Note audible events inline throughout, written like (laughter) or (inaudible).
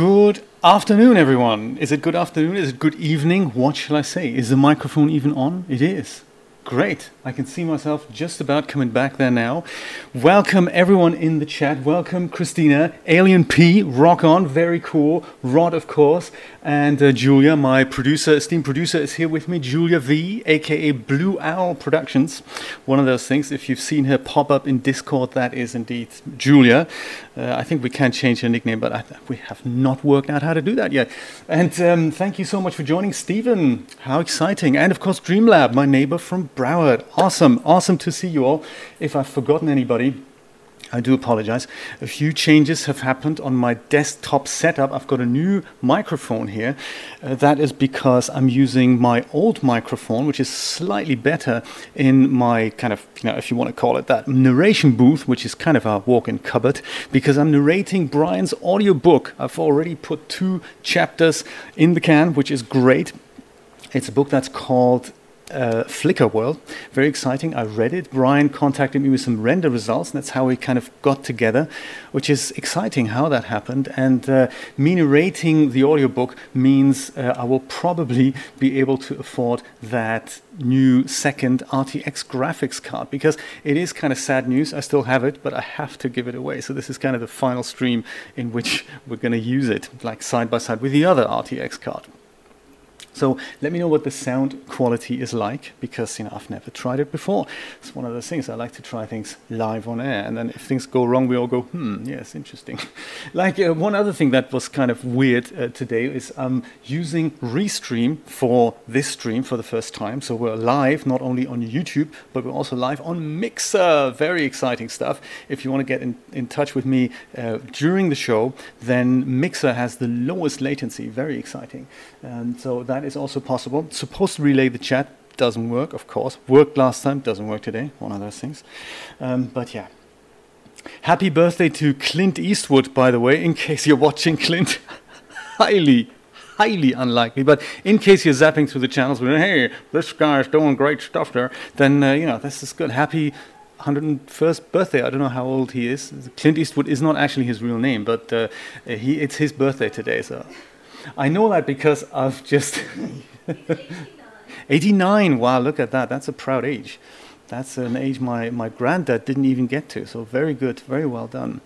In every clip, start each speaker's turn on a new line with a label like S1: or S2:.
S1: Good afternoon, everyone. Is it good afternoon? Is it good evening? What shall I say? Is the microphone even on? It is. Great. I can see myself just about coming back there now. Welcome everyone in the chat. Welcome Christina, Alien P, rock on, very cool. Rod, of course, and uh, Julia, my producer, esteemed producer, is here with me. Julia V, aka Blue Owl Productions. One of those things. If you've seen her pop up in Discord, that is indeed Julia. Uh, I think we can change her nickname, but I, we have not worked out how to do that yet. And um, thank you so much for joining, Stephen. How exciting! And of course, Dreamlab, my neighbor from Broward. Awesome, awesome to see you all. If I've forgotten anybody, I do apologize. A few changes have happened on my desktop setup. I've got a new microphone here. Uh, that is because I'm using my old microphone, which is slightly better in my kind of, you know, if you want to call it that, narration booth, which is kind of a walk in cupboard, because I'm narrating Brian's audiobook. I've already put two chapters in the can, which is great. It's a book that's called uh, Flickr world. Very exciting. I read it. Brian contacted me with some render results, and that's how we kind of got together, which is exciting how that happened. And uh, me narrating the audiobook means uh, I will probably be able to afford that new second RTX graphics card because it is kind of sad news. I still have it, but I have to give it away. So this is kind of the final stream in which we're going to use it, like side by side with the other RTX card. So let me know what the sound quality is like because you know I've never tried it before. It's one of those things I like to try things live on air, and then if things go wrong, we all go, hmm, yes, interesting. (laughs) like uh, one other thing that was kind of weird uh, today is I'm using Restream for this stream for the first time. So we're live not only on YouTube, but we're also live on Mixer. Very exciting stuff. If you want to get in, in touch with me uh, during the show, then Mixer has the lowest latency. Very exciting, and so that is also possible. Supposed to relay the chat, doesn't work, of course. Worked last time, doesn't work today. One of those things. Um, but yeah. Happy birthday to Clint Eastwood, by the way, in case you're watching Clint. (laughs) highly, highly unlikely. But in case you're zapping through the channels, hey, this guy's doing great stuff there, then, uh, you know, this is good. Happy 101st birthday. I don't know how old he is. Clint Eastwood is not actually his real name, but uh, he, it's his birthday today, so I know that because I've just. (laughs) 89. Wow, look at that. That's a proud age. That's an age my, my granddad didn't even get to. So very good. Very well done.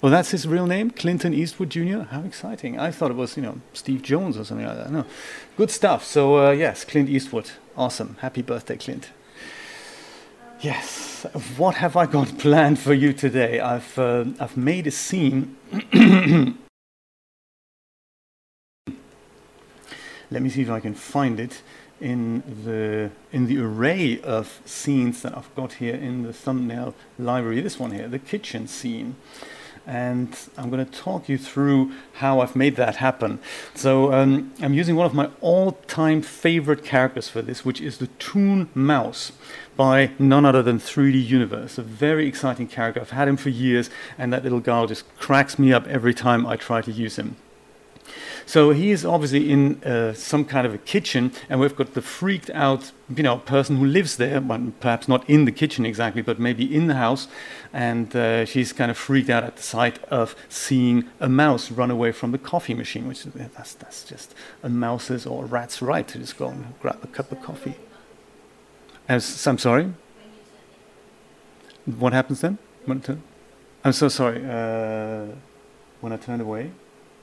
S1: Well, that's his real name, Clinton Eastwood Jr. How exciting! I thought it was, you know, Steve Jones or something like that. No, good stuff. So uh, yes, Clint Eastwood, awesome. Happy birthday, Clint. Yes. What have I got (laughs) planned for you today? I've uh, I've made a scene (clears throat) Let me see if I can find it in the in the array of scenes that I've got here in the thumbnail library. This one here, the kitchen scene. And I'm going to talk you through how I've made that happen. So um, I'm using one of my all-time favorite characters for this, which is the Toon Mouse by none other than 3D Universe. A very exciting character. I've had him for years, and that little guy just cracks me up every time I try to use him. So he is obviously in uh, some kind of a kitchen, and we've got the freaked out, you know, person who lives there, but perhaps not in the kitchen exactly, but maybe in the house, and uh, she's kind of freaked out at the sight of seeing a mouse run away from the coffee machine, which is, that's that's just a mouse's or a rat's right to just go and grab a cup of coffee. As, I'm sorry. What happens then? I'm so sorry. Uh, when I turn away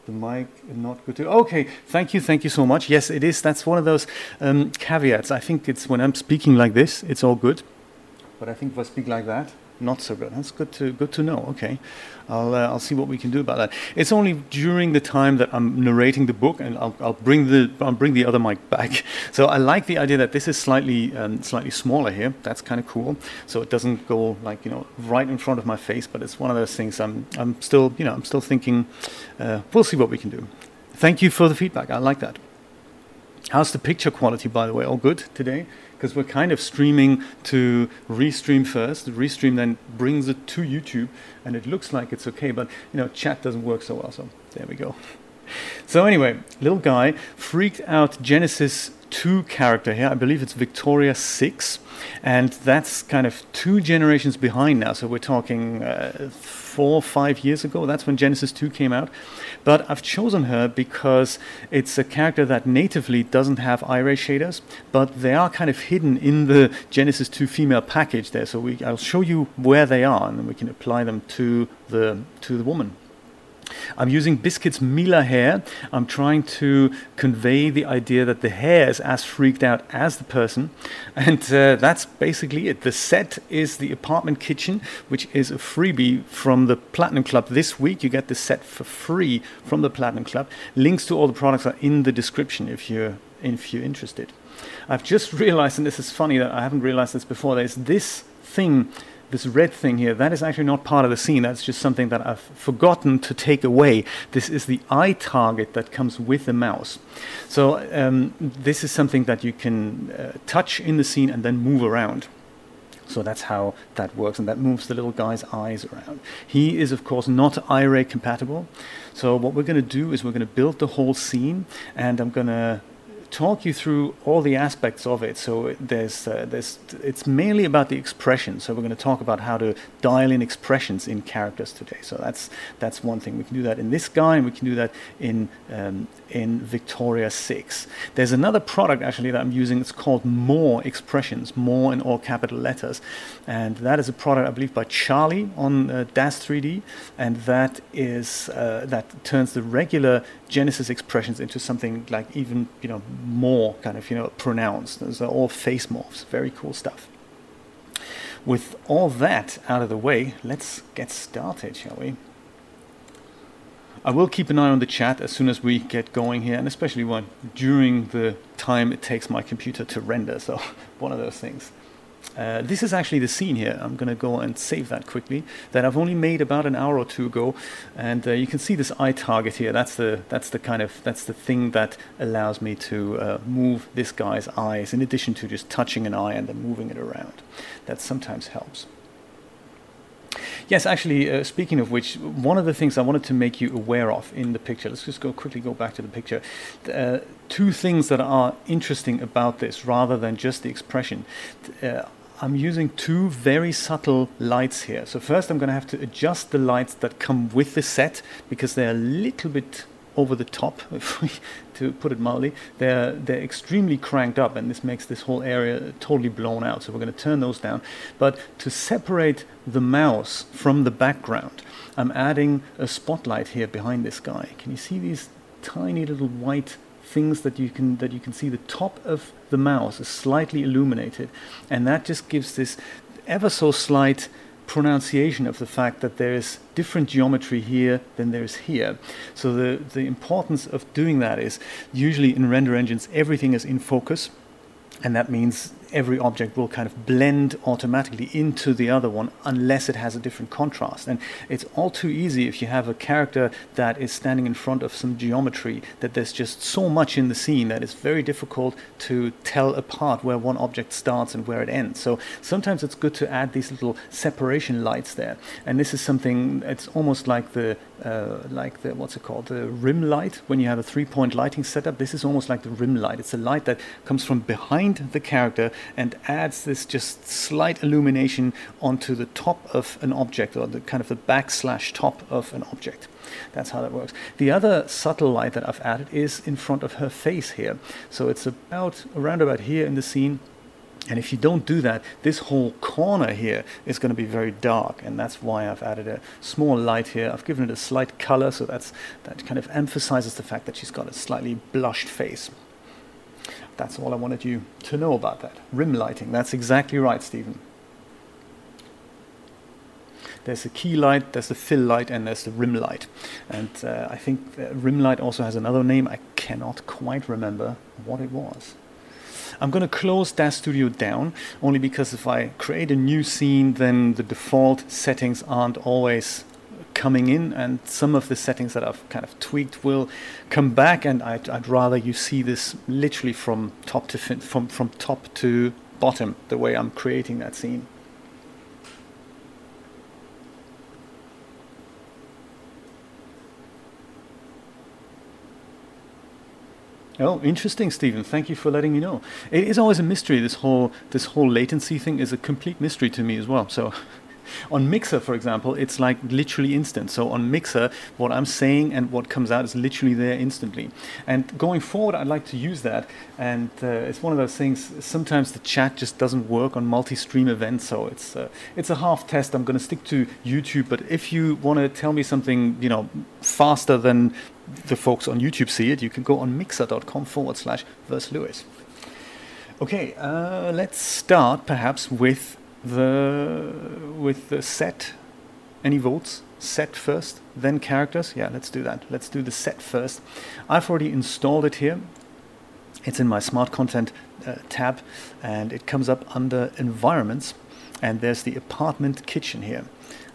S1: the mic not good to okay thank you thank you so much. Yes it is that's one of those um, caveats. I think it's when i'm speaking like this it's all good. But i think if i speak like that not so good. That's good to good to know. Okay, I'll uh, I'll see what we can do about that. It's only during the time that I'm narrating the book, and I'll, I'll bring the I'll bring the other mic back. (laughs) So I like the idea that this is slightly um, slightly smaller here. That's kind of cool. So it doesn't go like you know right in front of my face, but it's one of those things. I'm I'm still you know I'm still thinking. Uh, we'll see what we can do. Thank you for the feedback. I like that. How's the picture quality, by the way? All good today? Because we're kind of streaming to restream first. Restream then brings it to YouTube, and it looks like it's okay, but you know, chat doesn't work so well. So there we go. (laughs) So anyway, little guy freaked out Genesis two character here. I believe it's Victoria 6, and that's kind of two generations behind now. So we're talking uh, four, five years ago. That's when Genesis 2 came out. But I've chosen her because it's a character that natively doesn't have Iray shaders, but they are kind of hidden in the Genesis 2 female package there. So we, I'll show you where they are, and then we can apply them to the to the woman. I'm using Biscuit's Mila hair. I'm trying to convey the idea that the hair is as freaked out as the person. And uh, that's basically it. The set is the apartment kitchen, which is a freebie from the Platinum Club this week. You get the set for free from the Platinum Club. Links to all the products are in the description if you're, if you're interested. I've just (laughs) realized, and this is funny that I haven't realized this before, there's this thing this red thing here, that is actually not part of the scene. That's just something that I've forgotten to take away. This is the eye target that comes with the mouse. So um, this is something that you can uh, touch in the scene and then move around. So that's how that works, and that moves the little guy's eyes around. He is, of course, not Iray compatible. So what we're going to do is we're going to build the whole scene, and I'm going to talk you through all the aspects of it. So there's, uh, there's, it's mainly about the expression. So we're going to talk about how to dial in expressions in characters today. So that's that's one thing. We can do that in this guy, and we can do that in um, in Victoria 6. There's another product actually that I'm using. It's called More Expressions, More in all capital letters, and that is a product I believe by Charlie on uh, DAZ 3D, and that is uh, that turns the regular Genesis expressions into something like even you know more kind of you know pronounced. Those are all face morphs. Very cool stuff. With all that out of the way, let's get started, shall we? I will keep an eye on the chat as soon as we get going here, and especially when during the time it takes my computer to render. So (laughs) one of those things. Uh, this is actually the scene here. I'm going to go and save that quickly. That I've only made about an hour or two ago, and uh, you can see this eye target here. That's the that's the kind of that's the thing that allows me to uh, move this guy's eyes, in addition to just touching an eye and then moving it around. That sometimes helps. Yes, actually, uh, speaking of which, one of the things I wanted to make you aware of in the picture, let's just go quickly go back to the picture. Uh, two things that are interesting about this rather than just the expression. Uh, I'm using two very subtle lights here. So first I'm going to have to adjust the lights that come with the set because they're a little bit over the top, (laughs) to put it mildly. They're, they're extremely cranked up, and this makes this whole area totally blown out. So we're going to turn those down. But to separate the mouse from the background, I'm adding a spotlight here behind this guy. Can you see these tiny little white things that you can that you can see the top of the mouse is slightly illuminated and that just gives this ever so slight pronunciation of the fact that there is different geometry here than there is here. So the, the importance of doing that is usually in render engines everything is in focus and that means every object will kind of blend automatically into the other one unless it has a different contrast. And it's all too easy if you have a character that is standing in front of some geometry that there's just so much in the scene that it's very difficult to tell apart where one object starts and where it ends. So sometimes it's good to add these little separation lights there. And this is something, it's almost like the uh, like the what's it called the rim light when you have a three point lighting setup this is almost like the rim light it's a light that comes from behind the character and adds this just slight illumination onto the top of an object or the kind of the backslash top of an object. That's how that works. The other subtle light that I've added is in front of her face here. So it's about around about here in the scene. And if you don't do that, this whole corner here is going to be very dark, and that's why I've added a small light here. I've given it a slight color, so that's, that kind of emphasizes the fact that she's got a slightly blushed face. That's all I wanted you to know about that. Rim lighting, that's exactly right, Stephen. There's a key light, there's the fill light, and there's the rim light. And uh, I think rim light also has another name. I cannot quite remember what it was. I'm going to close DAZ Studio down only because if I create a new scene, then the default settings aren't always coming in and some of the settings that I've kind of tweaked will come back and I'd, I'd rather you see this literally from top to fin- from, from top to bottom the way I'm creating that scene. Oh, interesting, Stephen. Thank you for letting me know. It is always a mystery. This whole this whole latency thing is a complete mystery to me as well. So on Mixer, for example, it's like literally instant. So on Mixer, what I'm saying and what comes out is literally there instantly. And going forward, I'd like to use that. And uh, it's one of those things. Sometimes the chat just doesn't work on multi-stream events, so it's uh, it's a half test. I'm going to stick to YouTube. But if you want to tell me something, you know, faster than the folks on YouTube see it, you can go on mixer.com forward slash versluis. Okay, uh, let's start perhaps with the with the set. Any votes? Set first, then characters. Yeah, let's do that. Let's do the set first. I've already installed it here. It's in my smart content uh, tab, and it comes up under environments. And there's the apartment kitchen here.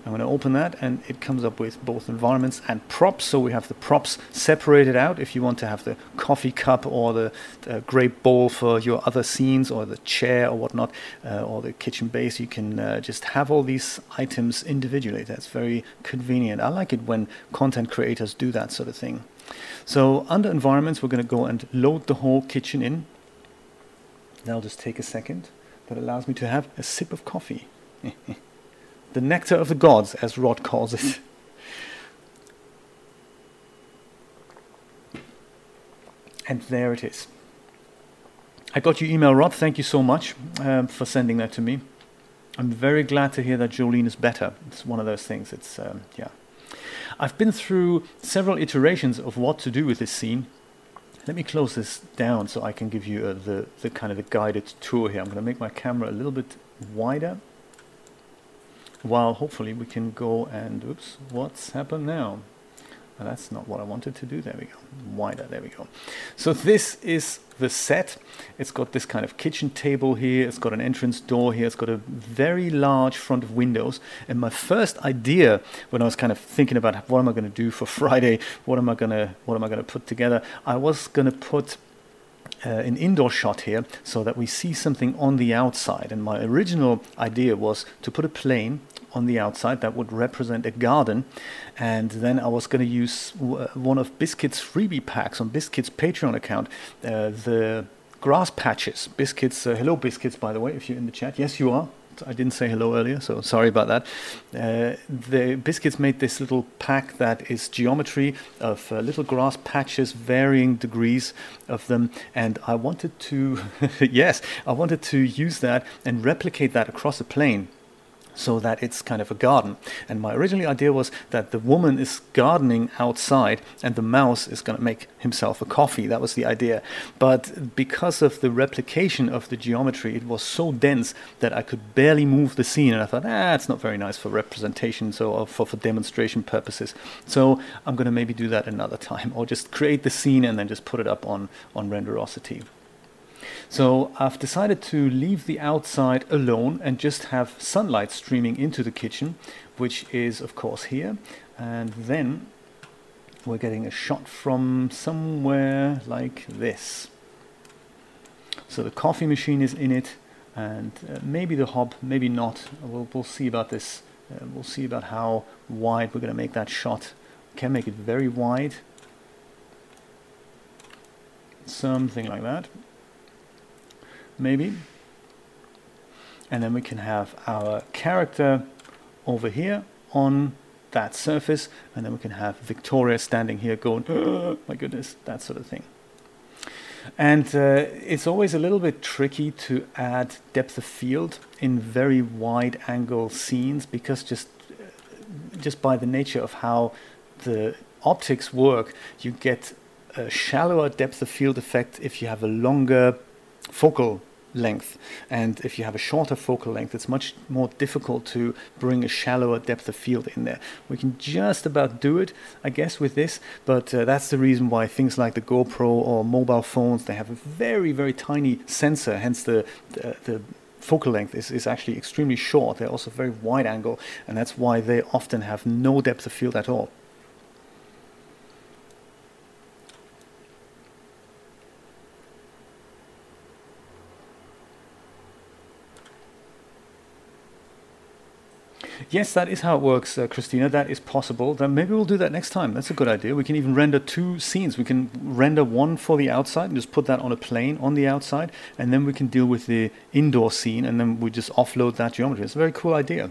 S1: I'm going to open that and it comes up with both environments and props. So we have the props separated out if you want to have the coffee cup or the, the grape bowl for your other scenes or the chair or whatnot uh, or the kitchen base. You can uh, just have all these items individually. That's very convenient. I like it when content creators do that sort of thing. So under environments, we're going to go and load the whole kitchen in. That'll just take a second. That allows me to have a sip of coffee. (laughs) the nectar of the gods, as Rod calls it. And there it is. I got your email, Rod. Thank you so much um, for sending that to me. I'm very glad to hear that Jolene is better. It's one of those things. It's um, yeah. I've been through several iterations of what to do with this scene. Let me close this down so I can give you uh, the the kind of the guided tour here. I'm going to make my camera a little bit wider while hopefully we can go and, oops, what's happened now? And that's not what I wanted to do. There we go. Wider. There we go. So this is the set. It's got this kind of kitchen table here. It's got an entrance door here. It's got a very large front of windows. And my first idea when I was kind of thinking about what am I going to do for (laughs) Friday, what am I going to what am I going to put together, I was going to put uh, an indoor shot here so that we see something on the outside. And my original idea was to put a plane on the outside that would represent a garden. And then I was going to use w- one of Biscuit's freebie packs on Biscuit's Patreon account, uh, the grass patches. Biscuits, uh, hello Biscuits, by the way, if you're in the chat. Yes, you are. I didn't say hello earlier, so sorry about that. Uh, the biscuits made this little pack that is geometry of uh, little grass patches, varying degrees of them, and I wanted to, (laughs) yes, I wanted to use that and replicate that across a plane so that it's kind of a garden. And my original idea was that the woman is gardening outside and the mouse is going to make himself a coffee. That was the idea. But because of the replication of the geometry, it was so dense that I could barely move the scene. And I thought, ah, it's not very nice for representation, so for, for demonstration purposes. So I'm going to maybe do that another (laughs) time or just create the scene and then just put it up on, on Renderosity. So I've decided to leave the outside alone and just have sunlight streaming into the kitchen, which is of course here. And then we're getting a shot from somewhere like this. So the coffee machine is in it, and uh, maybe the hob, maybe not. We'll, we'll see about this. Uh, we'll see about how wide we're going to make that shot. Can make it very wide, something like that maybe. And then we can have our character over here on that surface, and then we can have Victoria standing here going, (gasps) oh, my goodness, that sort of thing. And uh, it's always a little bit tricky to add depth of field in very wide angle scenes because just just by the nature of how the optics work, you get a shallower depth of field effect if you have a longer focal length. And if you have a shorter focal length, it's much more difficult to bring a shallower depth of field in there. We can just about do it, I guess, with this, but uh, that's the reason why things like the GoPro or mobile phones, they have a very, very tiny sensor, hence the, the, the focal length is, is actually extremely short. They're also very wide angle, and that's why they often have no depth of field at all. Yes, that is how it works, uh, Christina. That is possible. Then maybe we'll do that next time. That's a good idea. We can even render two scenes. We can render one for the outside and just put that on a plane on the outside, and then we can deal with the indoor scene, and then we just offload that geometry. It's a very cool idea.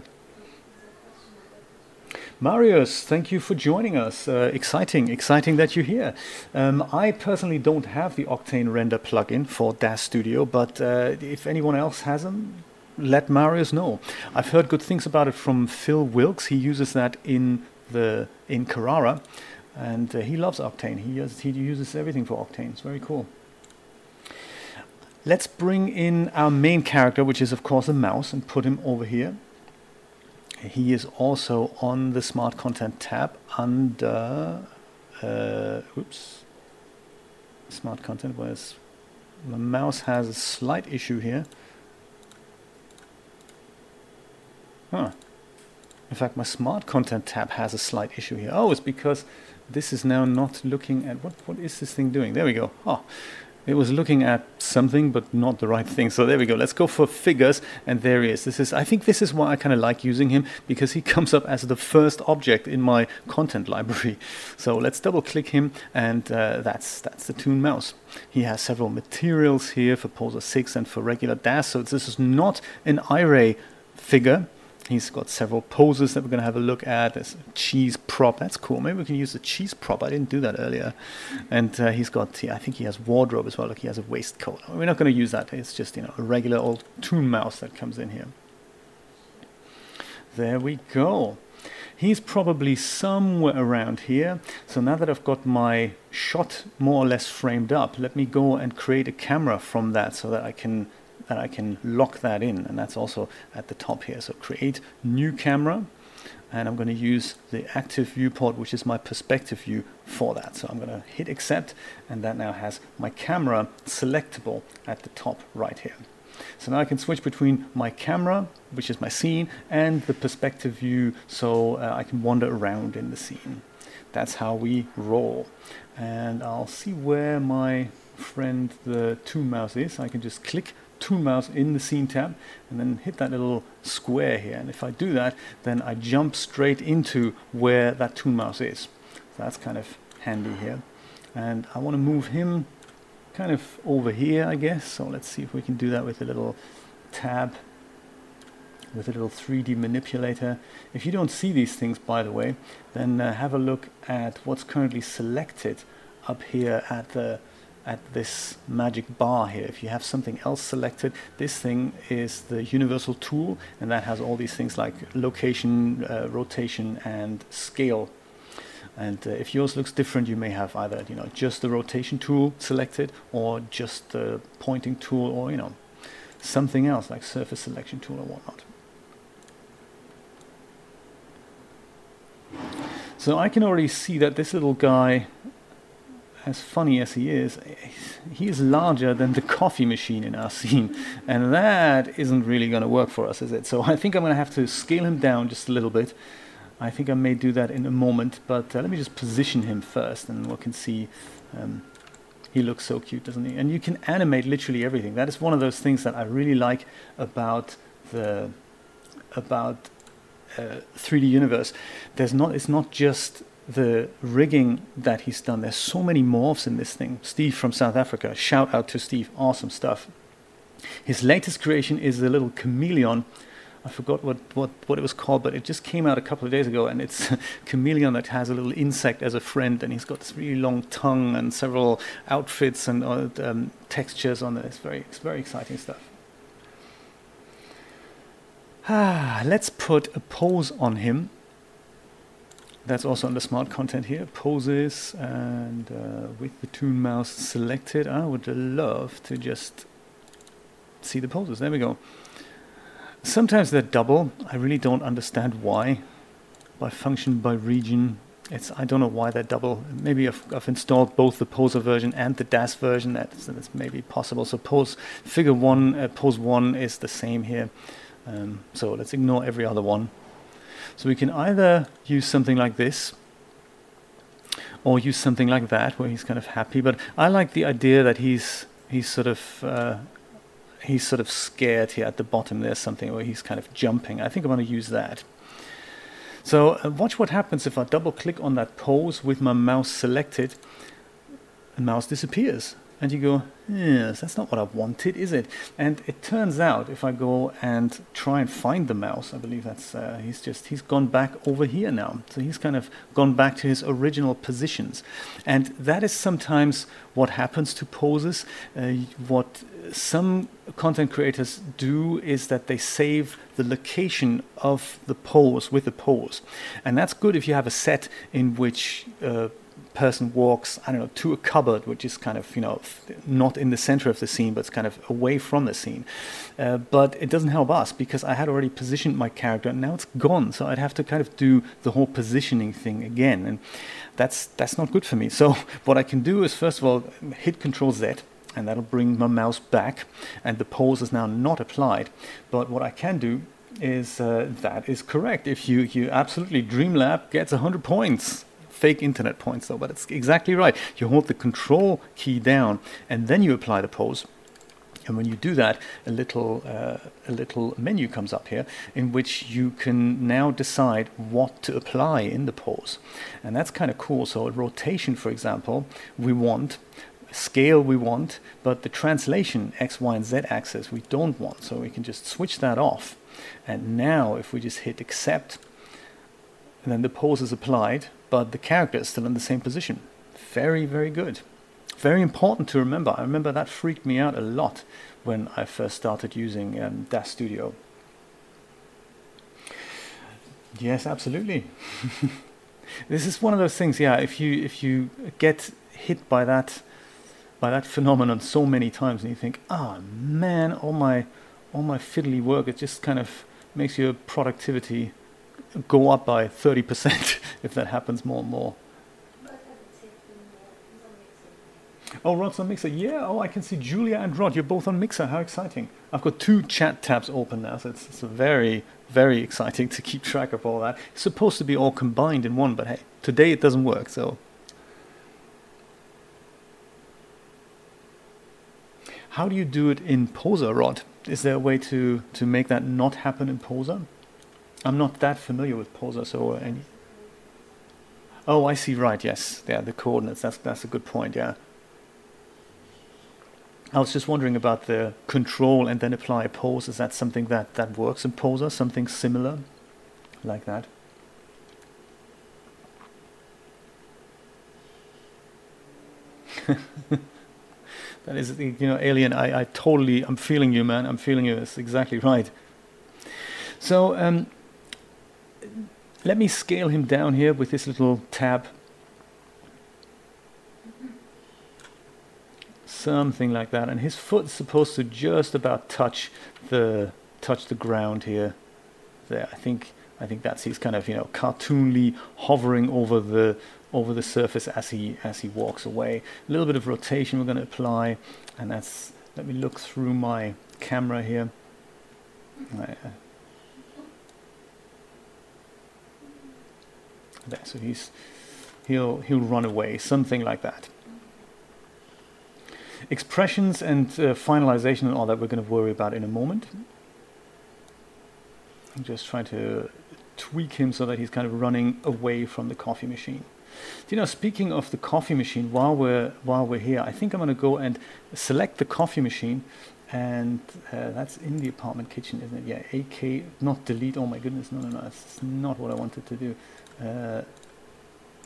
S1: Marius, thank you for joining us. Uh, exciting, exciting that you're here. Um, I personally don't have the Octane Render plugin for DAZ Studio, but uh, if anyone else has them, let Marius know. I've heard good things about it from Phil Wilkes. He uses that in the in Carrara, and uh, he loves Octane. He, has, he uses everything for Octane. It's very cool. Let's bring in our main character, which is of course a mouse, and put him over here. He is also on the Smart Content tab under, uh, oops, Smart Content, where's the mouse has a slight issue here. Huh. In fact, my Smart Content tab has a slight issue here. Oh, it's because this is now not looking at, what, what is this thing doing? There we go. Oh, it was looking at something but not the right thing. So there we go. Let's go for figures, and there he is. This is I think this is why I kind of like using him because he (laughs) comes up as the first object in my content library. (laughs) So let's double click him, and uh, that's that's the Toon mouse. He has several materials here for Poser 6 and for regular DAZ. So this is not an Iray figure. He's got several poses that we're going to have a look at. There's a cheese prop. That's cool. Maybe we can use the cheese prop. I didn't do that earlier. And uh, he's got, I think he has wardrobe as well. Look, he has a waistcoat. We're not going to use that. It's just, you know, a regular old Toon mouse that comes in here. There we go. He's probably somewhere around here. So now that I've got my shot more or less framed up, let me go and create a camera from that so that I can that I can lock that in and that's also at the top here. So create new camera and I'm going to use the active viewport which is my perspective view for that. So I'm going to hit accept and that now has my camera selectable at the top right here. So now I can switch between my camera which is my scene and the perspective view so uh, I can wander around in the scene. That's how we roll. And I'll see where my friend the Toon mouse is. I can just click Toon mouse in the scene tab and then hit that little square here. And if I do that, then I jump straight into where that Toon mouse is. So that's kind of handy here. And I want to move him kind of over here, I guess. So let's see if we can do that with a little tab with a little 3D manipulator. If you don't see these things, by the way, then uh, have a look at what's currently selected up here at the at this magic bar here. If you have something else selected, this thing is the universal tool, and that has all these things like location, uh, rotation, and scale. And uh, if yours looks different, you may have either you know just the rotation tool selected, or just the pointing tool, or you know something else like surface selection tool or whatnot. So I can already see that this little guy as funny as he is, he is larger than the coffee machine in our scene, and that isn't really going to work for us, is it? So I think I'm going to have to scale him down just a little bit. I think I may do that in a moment, but uh, let me just position him first, and we can see. Um, he looks so cute, doesn't he? And you can animate literally everything. That is one of those things that I really like about the about uh, 3D universe. There's not. It's not just the rigging that he's done. There's so many morphs in this thing. Steve from South Africa, shout out to Steve, awesome stuff. His latest creation is a little chameleon. I forgot what, what, what it was called, but it just came out a couple of days ago, and it's (laughs) a chameleon that has a little insect as a friend, and he's got this really long tongue and several outfits and uh, um, textures on it. It's very, it's very exciting stuff. Ah, (sighs) let's put a pose on him that's also under smart content here, poses, and uh, with the Toon mouse selected, I would love to just see the poses. There we go. Sometimes they're double. I really don't understand why. By function, by region, it's I don't know why they're double. Maybe I've, I've installed both the poser version and the DAZ version. That's, that's maybe possible. So pose figure one, uh, pose one is the same here. Um, so let's ignore every other one. So we can either use something like this or use something like that where he's kind of happy. But I like the idea that he's he's sort of uh, he's sort of scared here at the bottom. There's something where he's kind of jumping. I think I want to use that. So uh, watch what happens if I double click on that pose with my mouse selected and mouse disappears. And you go, yes, that's not what I wanted, is it? And it turns out if I go and try and find the mouse, I believe that's, uh, he's just, he's gone back over here now. So he's kind of gone back to his original positions. And that is sometimes what happens to poses. Uh, what some content creators do is that they save the location of the pose with the pose. And that's good if you have a set in which uh, person walks, I don't know, to a cupboard, which is kind of, you know, not in the center of the scene, but it's kind of away from the scene. Uh, but it doesn't help us because I had already positioned my character and now it's gone. So I'd have to kind of do the whole positioning thing again. And that's, that's not good for me. So (laughs) what I can do is, first of all, hit Control Z and that'll bring my mouse back and the pose is now not applied. But what I can do is uh, that is correct. If you, you absolutely DreamLab gets 100 points fake internet points though, but it's exactly right. You hold the control key down and then you apply the pose. And when you do that, a little, uh, a little menu comes up here in which you can now decide what to apply in the pose. And that's kind of cool. So, rotation, for example, we want, scale we want, but the translation X, Y, and Z axis we don't want. So, we can just switch that off. And now, if we just hit accept, and then the pose is applied, but the character is still in the same position. Very, very good. Very important to remember. I remember that freaked me out a lot when I first started using um, DAZ Studio. Yes, absolutely. (laughs) this is one of those things. Yeah, if you if you get hit by that by that phenomenon so many times, and you think, "Ah, oh, man, all my all my fiddly work, it just kind of makes your productivity go up by 30% (laughs) if that happens more and more. Oh, Rod's on Mixer. Yeah, oh, I can see Julia and Rod. You're both on Mixer. How exciting. I've got two chat tabs open now, so it's, it's very, very exciting to keep track of all that. It's supposed to be all combined in one, but hey, today it doesn't work, so. How do you do it in Poser, Rod? Is there a way to, to make that not happen in Poser? I'm not that familiar with Poser, so any. Oh, I see. Right. Yes. Yeah. The coordinates. That's that's a good point. Yeah. I was just wondering about the control and then apply a pose. Is that something that that works in Poser? Something similar, like that. (laughs) that is, you know, alien. I, I totally, I'm feeling you, man. I'm feeling you. It's exactly right. So. Um, let me scale him down here with this little tab. Something like that. And his foot's supposed to just about touch the touch the ground here. There. I think I think that's he's kind of, you know, cartoonly hovering over the over the surface as he as he walks away. A little bit of rotation we're going to apply, and that's. Let me look through my camera here. Uh, there. So he's he'll he'll run away, something like that. Expressions and uh, finalization and all that we're going to worry about in a moment. I'm just trying to tweak him so that he's kind of running away from the coffee machine. You know, speaking of the coffee machine, while we're while we're here, I think I'm going to go and select the coffee machine, and uh, that's in the apartment kitchen, isn't it? Yeah, AK, not delete. Oh my goodness, no, no, no, that's not what I wanted to do. Uh,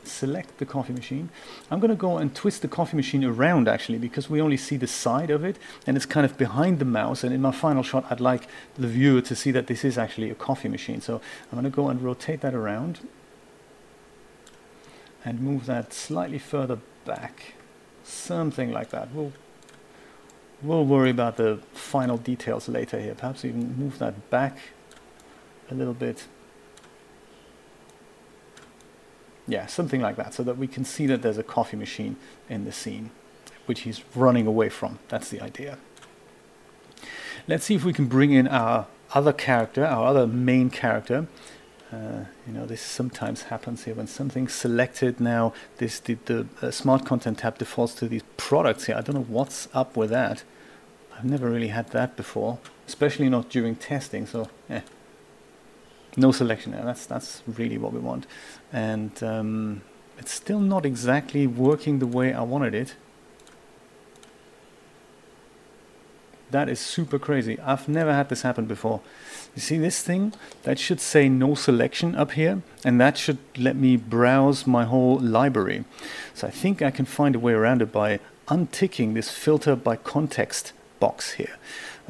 S1: select the coffee machine. I'm going to go and twist the coffee machine around actually because we only see the side of it and it's kind of behind the mouse and in my final shot I'd like the viewer to see that this is actually a coffee machine. So I'm going to go and rotate that around and move that slightly further back. Something like that. We'll we'll worry about the final details later here. Perhaps even move that back a little bit yeah, something like that, so that we can see that there's a coffee machine in the scene, which he's running away from. That's the idea. Let's see if we can bring in our other character, our other main character. Uh, you know, this sometimes happens here when something's selected. Now, this the, the uh, smart content tab defaults to these products here. I don't know what's up with that. I've never really had that before, especially not during testing. So, yeah, no selection there. That's that's really what we want, and um, it's still not exactly working the way I wanted it. That is super crazy. I've never had this happen before. You see this thing? That should say no selection up here, and that should let me browse my whole library. So I think I can find a way around it by unticking this filter by context box here.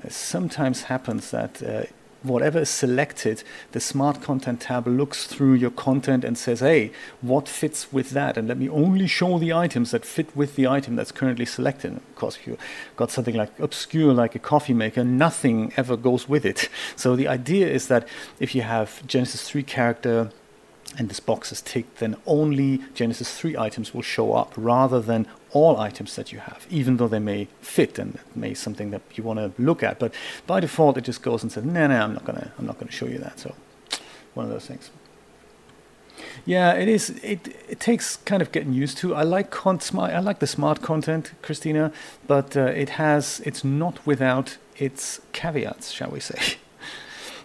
S1: It sometimes happens that uh, whatever is selected, the Smart Content tab looks through your content and says, hey, what fits with that? And let me only show the items that fit with the item that's currently selected. Of course, if you got something like obscure, like a coffee maker, nothing ever goes with it. So the idea is that if you have Genesis 3 character, and this box is ticked, then only Genesis 3 items will show up rather than all items that you have, even though they may fit and may something that you want to look at. But by default, it just goes and says, "No, no, I'm not gonna, I'm not gonna show you that." So, one of those things. Yeah, it is. It it takes kind of getting used to. I like con- smart, I like the smart content, Christina, but uh, it has. It's not without its caveats, shall we say? (laughs)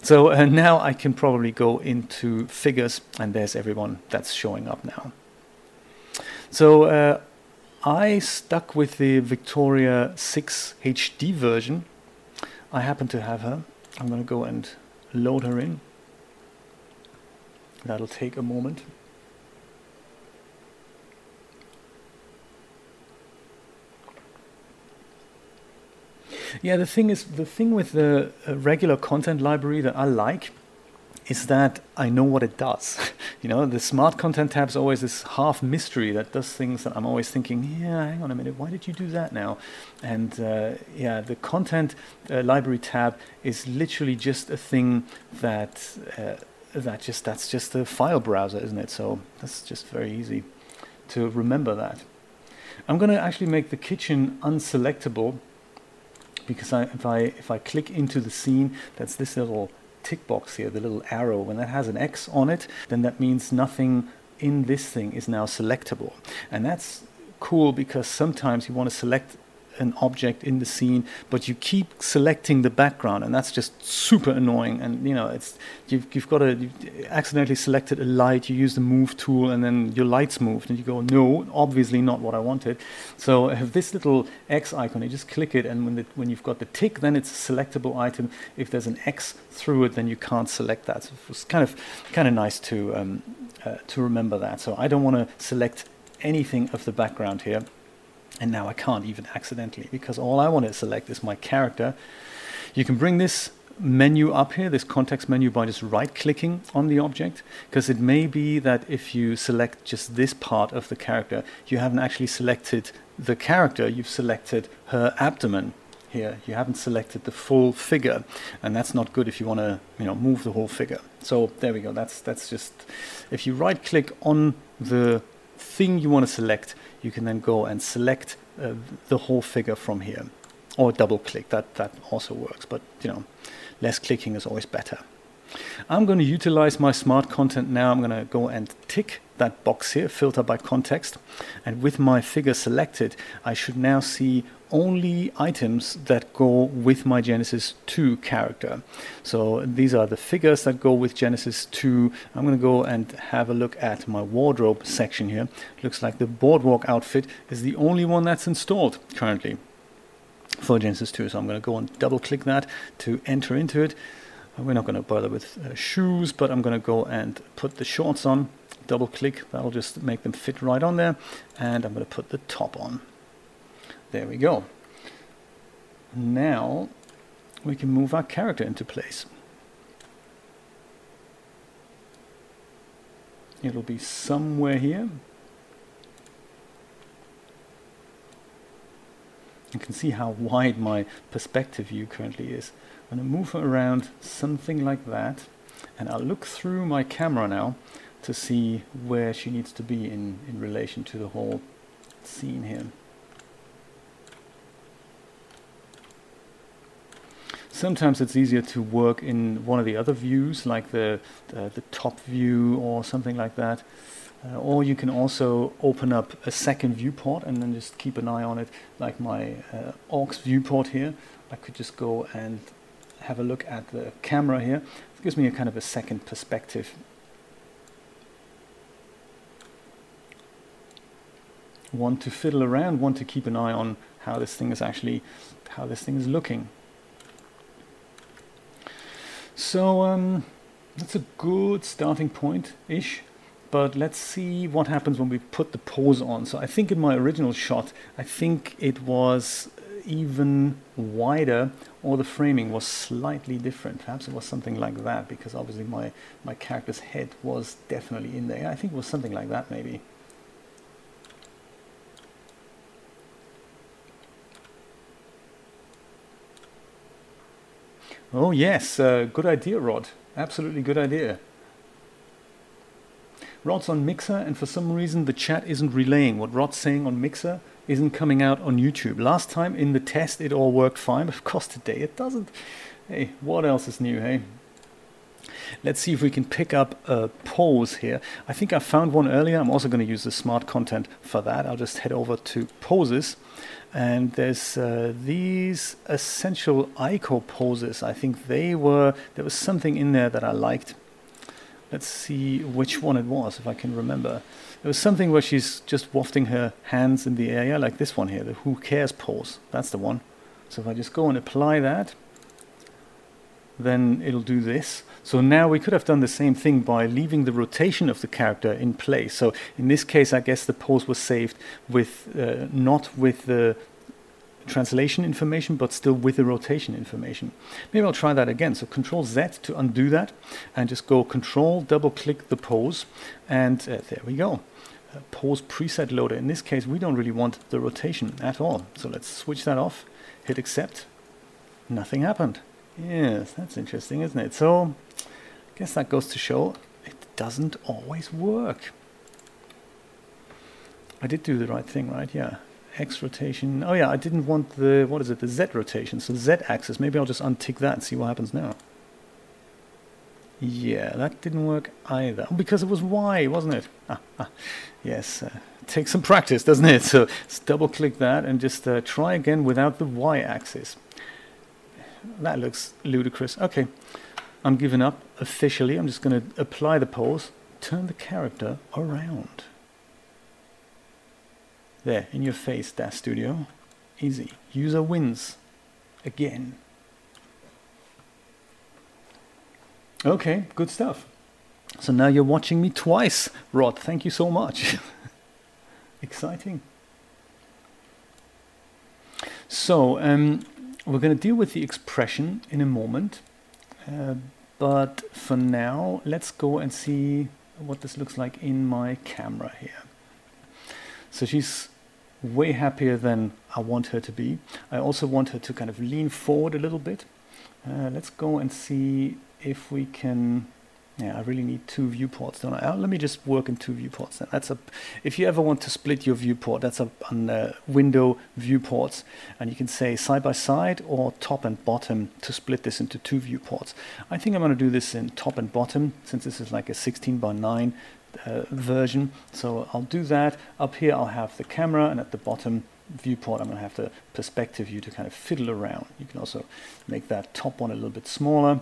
S1: So uh, now I can probably go into figures, and there's everyone that's showing up now. So uh, I stuck with the Victoria 6 HD version. I happen to have her. I'm going to go and load her in. That'll take a moment. Yeah, the thing is, the thing with the uh, regular content library that I like is that I know what it does. (laughs) you know, the smart content tab is always this half mystery that does things that I'm always thinking, yeah, hang on a minute, why did you do that now? And uh, yeah, the content uh, library tab is literally just a thing that uh, that just that's just a file browser, isn't it? So that's just very easy to remember that. I'm going to actually make the kitchen unselectable because I, if I if I click into the scene, that's this little tick box here, the little arrow. When that has an X on it, then that means nothing in this thing is now selectable, and that's cool because sometimes you want to select an object in the scene, but you keep selecting the background, and that's just super annoying. And you know, it's you've, you've got to you've accidentally selected a light. You use the move tool, and then your lights moved, and you go, no, obviously not what I wanted. So I have this little X icon. You just click it, and when the, when you've got the tick, then it's a selectable item. If there's an X through it, then you can't select that. So it's kind of kind of nice to um, uh, to remember that. So I don't want to select anything of the background here. And now I can't even accidentally because all I want to select is my character. You can bring this menu up here, this context menu, by just right clicking on the object because it may be that if you select just this part of the character, you haven't actually selected the character, you've selected her abdomen here. You haven't selected the full figure, and that's not good if you want to, you know, move the whole figure. So there we go. That's that's just if you right click on the thing you want to select, you can then go and select uh, the whole figure from here or double click. That that also works but you know less clicking is always better. I'm going to utilize my smart content now. I'm going to go and tick that box here filter by context. And with my figure selected I should now see only items that go with my Genesis 2 character. So these are the figures that go with Genesis 2. I'm going to go and have a look at my wardrobe section here. Looks like the Boardwalk outfit is the only one that's installed currently for Genesis 2. So I'm going to go and double click that to enter into it. We're not going to bother with uh, shoes, but I'm going to go and put the shorts on. Double click, that'll just make them fit right on there. And I'm going to put the top on. There we go. Now we can move our character into place. It'll be somewhere here. You can see how wide my perspective view currently is. I'm going to move around something like that and I'll look through my camera now to see where she needs to be in, in relation to the whole scene here. Sometimes it's easier to work in one of the other views, like the, the, the top view or something like that. Uh, or you can also open up a second viewport and then just keep an eye on it, like my uh, aux viewport here. I could just go and have a look at the camera here. It gives me a kind of a second perspective. One to fiddle around, one to keep an eye on how this thing is actually, how this thing is looking. So um, that's a good starting point-ish but let's see what happens when we put the pose on. So I think in my original shot, I think it was even wider or the framing was slightly different. Perhaps it was something like that because obviously my, my character's head was definitely in there. I think it was something like that maybe. Oh yes, uh, good idea, Rod. Absolutely good idea. Rod's on Mixer, and for some reason the chat isn't relaying what Rod's saying on Mixer isn't coming out on YouTube. Last time in the test it all worked fine, but of course today it doesn't. Hey, what else is new, hey? Let's see if we can pick up a pose here. I think I found one earlier. I'm also going to use the smart content for that. I'll just head over to poses. And there's uh, these essential ICO poses. I think they were, there was something in there that I liked. Let's see which one it was, if I can remember. It was something where she's just wafting her hands in the air, yeah, like this one here, the who cares pose. That's the one. So if I just go and apply that, then it'll do this. So now we could have done the same thing by leaving the rotation of the character in place. So in this case, I guess the pose was saved with uh, not with the translation information, but still with the rotation information. Maybe I'll try that again. So Control Z to undo that, and just go Control, double click the pose, and uh, there we go. Uh, pose preset loader. In this case, we don't really want the rotation at all. So let's switch that off, hit accept. Nothing happened. Yes, that's interesting, isn't it? So guess that goes to show it doesn't always work. I did do the right thing, right? Yeah. X rotation. Oh yeah, I didn't want the, what is it, the Z rotation. So Z axis, maybe I'll just untick that and see what happens now. Yeah, that didn't work either. Oh, because it was Y, wasn't it? Ah, ah. Yes, uh, takes some practice, doesn't it? (laughs) So let's double click that and just uh, try again without the Y axis. That looks ludicrous. Okay, I'm giving up officially. I'm just going to apply the pose, turn the character around. There, in your face, DAZ Studio. Easy. User wins. Again. Okay, good stuff. So now you're watching me twice, Rod. Thank you so much. (laughs) Exciting. So, um, we're going to deal with the expression in a moment. Uh, but for now, let's go and see what this looks like in my camera here. So she's way happier than I want her to be. I also want her to kind of lean forward a little bit. Uh, let's go and see if we can. Yeah, I really need two viewports, don't I? Uh, let me just work in two viewports. Then. That's a. If you ever want to split your viewport, that's up on uh, window viewports, and you can say side by side or top and bottom to split this into two viewports. I think I'm going to do this in top and bottom since this is like a 16 by 9 uh, version. So I'll do that. Up here I'll have the camera and at the bottom viewport I'm going to have the perspective view to kind of fiddle around. You can also make that top one a little bit smaller.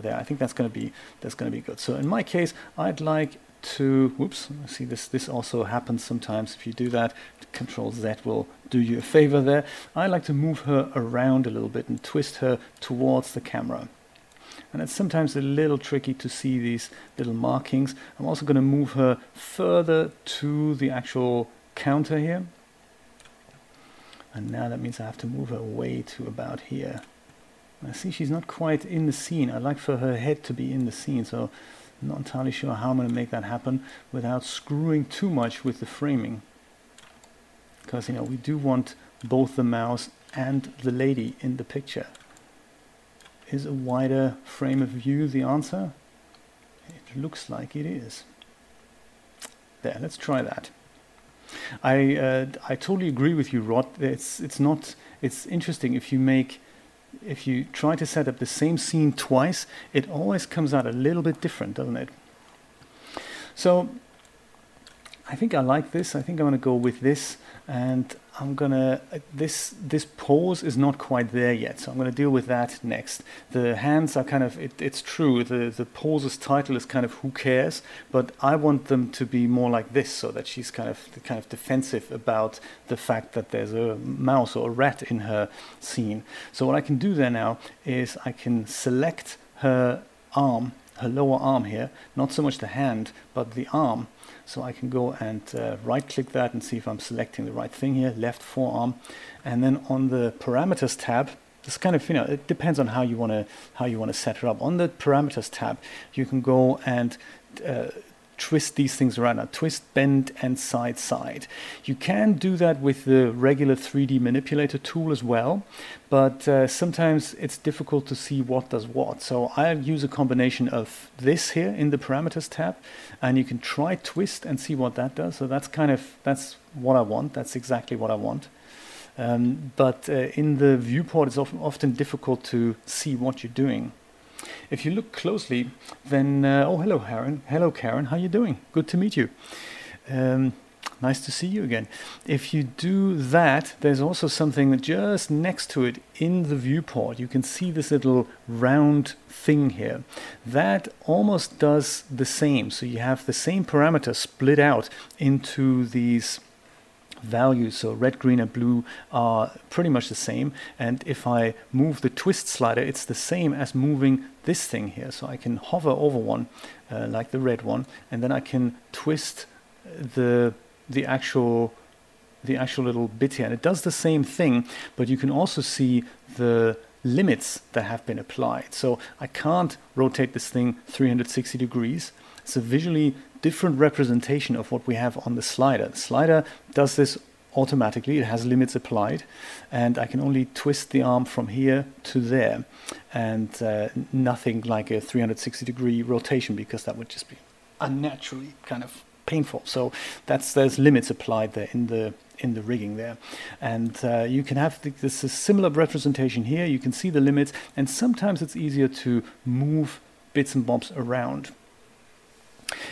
S1: There, I think that's going to be that's going to be good. So in my case, I'd like to. Whoops! See this. This also happens sometimes. If you do that, Control Z will do you a favor there. I like to move her around a little bit and twist her towards the camera and it's sometimes a little tricky to see these little markings. I'm also going to move her further to the actual counter here. And now that means I have to move her way to about here. I see she's not quite in the scene. I'd like for her head to be in the scene, so I'm not entirely sure how I'm going to make that happen without screwing too much with the framing. Because, you know, we do want both the mouse and the lady in the picture. Is a wider frame of view the answer? It looks like it is. There, let's try that. I uh, I totally agree with you, Rod. It's it's not it's interesting if you make if you try to set up the same scene twice, it always comes out a little bit different, doesn't it? So I think I like this. I think I'm going to go with this, and I'm gonna this this pose is not quite there yet, so I'm gonna deal with that next. The hands are kind of it, it's true. The the pose's title is kind of who cares, but I want them to be more like this, so that she's kind of kind of defensive about the fact that there's a mouse or a rat in her scene. So what I can do there now is I can select her arm, her lower arm here, not so much the hand, but the arm so I can go and uh, right click that and see if I'm selecting the right thing here, left forearm. And then on the parameters tab, this kind of, you know, it depends on how you want to how you want to set it up. On the parameters tab, you can go and uh, twist these things around. Now, twist, bend, and side side. You can do that with the regular 3D manipulator tool as well, but uh, sometimes it's difficult to see what does what. So I'll use a combination of this here in the parameters tab, and you can try twist and see what that does. So that's kind of, that's what I want. That's exactly what I want. Um, but uh, in the viewport, it's often, often difficult to see what you're doing. If you look closely, then uh, oh hello Karen, hello Karen, how are you doing? Good to meet you. Um, nice to see you again. If you do that, there's also something just next to it in the viewport. You can see this little round thing here. That almost does the same. So you have the same parameter split out into these values. So red, green, and blue are pretty much the same. And if I move the twist slider, it's the same as moving this thing here. So I can hover over one, uh, like the red one, and then I can twist the the actual the actual little bit here. And it does the same thing, but you can also see the limits that have been applied. So I can't rotate this thing 360 degrees. It's a visually different representation of what we have on the slider. The slider does this automatically, it has limits applied, and I can only twist the arm from here to there, and uh, nothing like a 360 degree rotation because that would just be unnaturally kind of painful. So that's there's limits applied there in the in the rigging there, and uh, you can have the, this a similar representation here. You can see the limits, and sometimes it's easier to move bits and bobs around.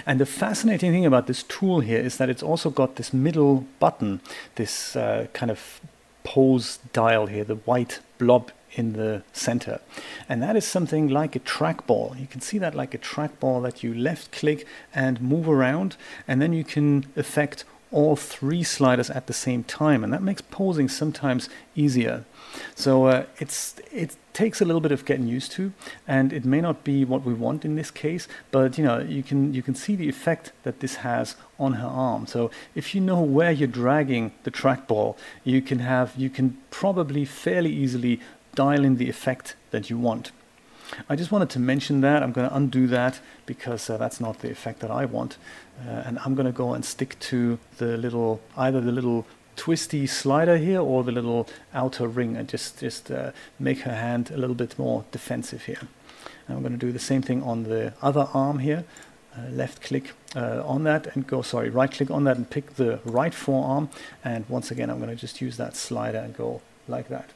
S1: And the fascinating thing about this tool here is that it's also got this middle button, this uh, kind of pose dial here, the white blob in the center. And that is something like a trackball. You can see that like a trackball that you left click and move around, and then you can affect all three sliders at the same time, and that makes posing sometimes easier. So uh, it's it takes a little bit of getting used to, and it may not be what we want in this case, but you know you can you can see the effect that this has on her arm. So if you know where you're dragging the trackball, you can have you can probably fairly easily dial in the effect that you want. I just wanted to mention that. I'm going to undo that because uh, that's not the effect that I want. Uh, and I'm going to go and stick to the little, either the little twisty slider here or the little outer ring and just, just uh, make her hand a little bit more defensive here. And I'm going to do the same thing on the other arm here. Uh, left click uh, on that and go, sorry, right click on that and pick the right forearm. And once again, I'm going to just use that slider and go like that.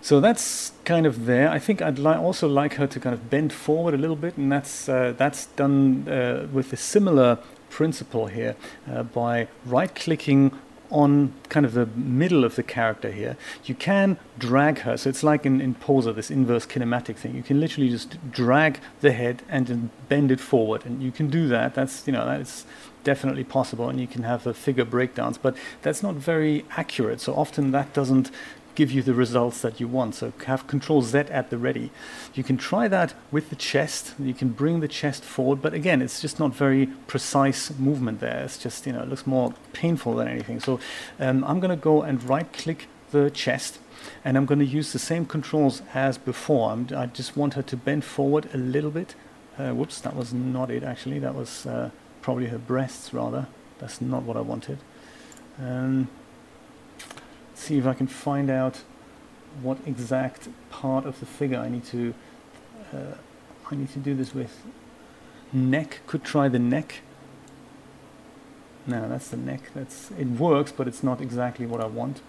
S1: So that's kind of there. I think I'd li also like her to kind of bend forward a little bit, and that's uh, that's done uh, with a similar principle here uh, by right-clicking on kind of the middle of the character here. You can drag her, so it's like in, in Poser, this inverse kinematic thing. You can literally just drag the head and then bend it forward, and you can do that. That's you know that's definitely possible, and you can have the figure breakdowns, but that's not very accurate. So often that doesn't give you the results that you want. So have Control Z at the ready. You can try that with the chest. You can bring the chest forward, but again, it's just not very precise movement there. It's just, you know, it looks more painful than anything. So um, I'm going to go and right click the chest and I'm going to use the same controls as before. I'm, i just want her to bend forward a little bit. Uh, whoops, that was not it actually. That was uh, probably her breasts rather. That's not what I wanted. Um, see if I can find out what exact part of the figure I need to uh, I need to do this with. Neck, could try the neck. No, that's the neck. That's it works, but it's not exactly what I want.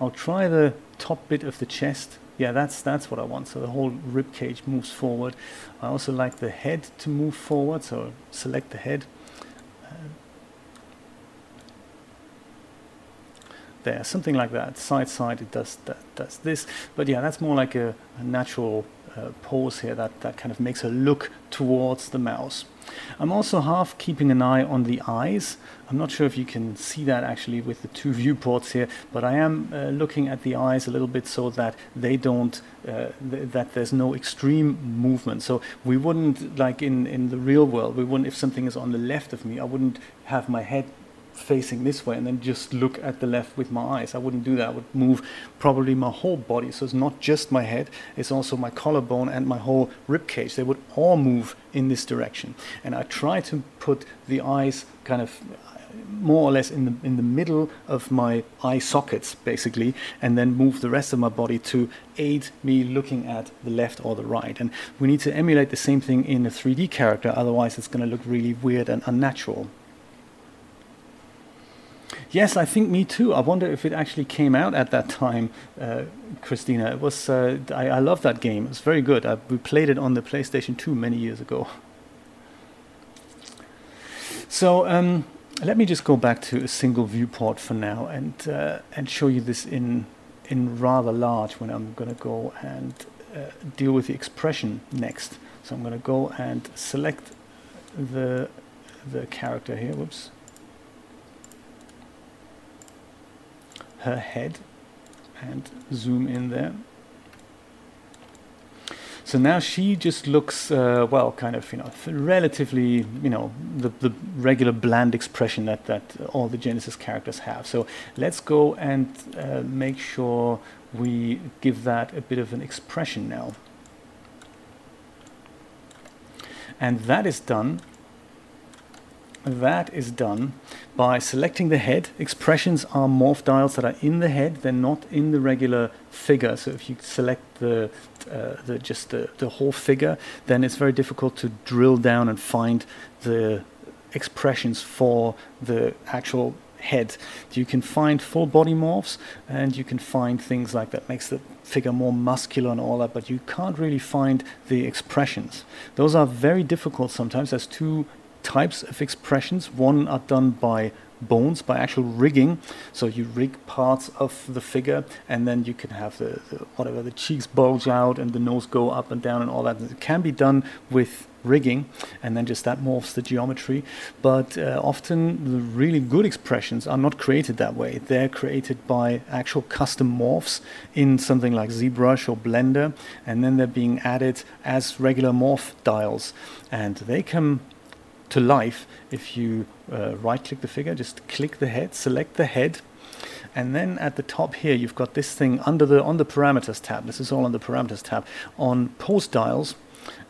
S1: I'll try the top bit of the chest. Yeah, that's that's what I want. So the whole rib cage moves forward. I also like the head to move forward. So select the head. There, something like that. Side side, it does that does this. But yeah, that's more like a, a natural uh, pose here that that kind of makes a look towards the mouse. I'm also half keeping an eye on the eyes. I'm not sure if you can see that actually with the two (laughs) viewports here, but I am uh, looking at the eyes a little bit so that they don't, uh, th that there's no extreme movement. So we wouldn't, like in, in the real world, we wouldn't, if something is on the left of me, I wouldn't have my head facing this way and then just look at the left with my eyes. I wouldn't do that. I would move probably my whole body. So it's not just my head, it's also my collarbone and my whole rib cage. They would all move in this direction. And I try to put the eyes kind of more or less in the in the middle of my eye sockets basically and then move the rest of my body to aid me looking at the left or the right and we need to emulate the same thing in a 3D character otherwise it's going to look really weird and unnatural Yes, I think me too. I wonder if it actually came out at that time, uh, Christina. It was. Uh, I, I love that game. It's very good. I, we played it on the PlayStation 2 many years ago. So um, let me just go back to a single viewport for now and uh, and show you this in in rather large when I'm going to go and uh, deal with the expression next. So I'm going to go and select the the character here. Whoops. Her head and zoom in there. So now she just looks, uh, well, kind of, you know, relatively, you know, the, the regular bland expression that, that all the Genesis characters have. So let's go and uh, make sure we give that a bit of an expression now. And that is done that is done by selecting the head. Expressions are morph dials that are in the head, they're not in the regular figure. So if you select the, uh, the just the, the whole figure, then it's very difficult to drill down and find the expressions for the actual head. You can find full body morphs and you can find things like that makes the figure more muscular and all that, but you can't really find the expressions. Those are very difficult sometimes. There's two types of expressions. One are done by bones, by actual rigging. So you rig parts of the figure, and then you can have the, the, whatever the cheeks bulge out and the nose go up and down and all that. It can be done with rigging, and then just that morphs the geometry. But uh, often the really good expressions are not created that way. They're created by actual custom morphs in something like ZBrush or Blender, and then they're being added as regular morph dials, and they come to life if you uh, right click the figure, just click the head, select the head, and then at the top here you've got this thing under the on the parameters tab. This is all on the parameters tab on pose dials,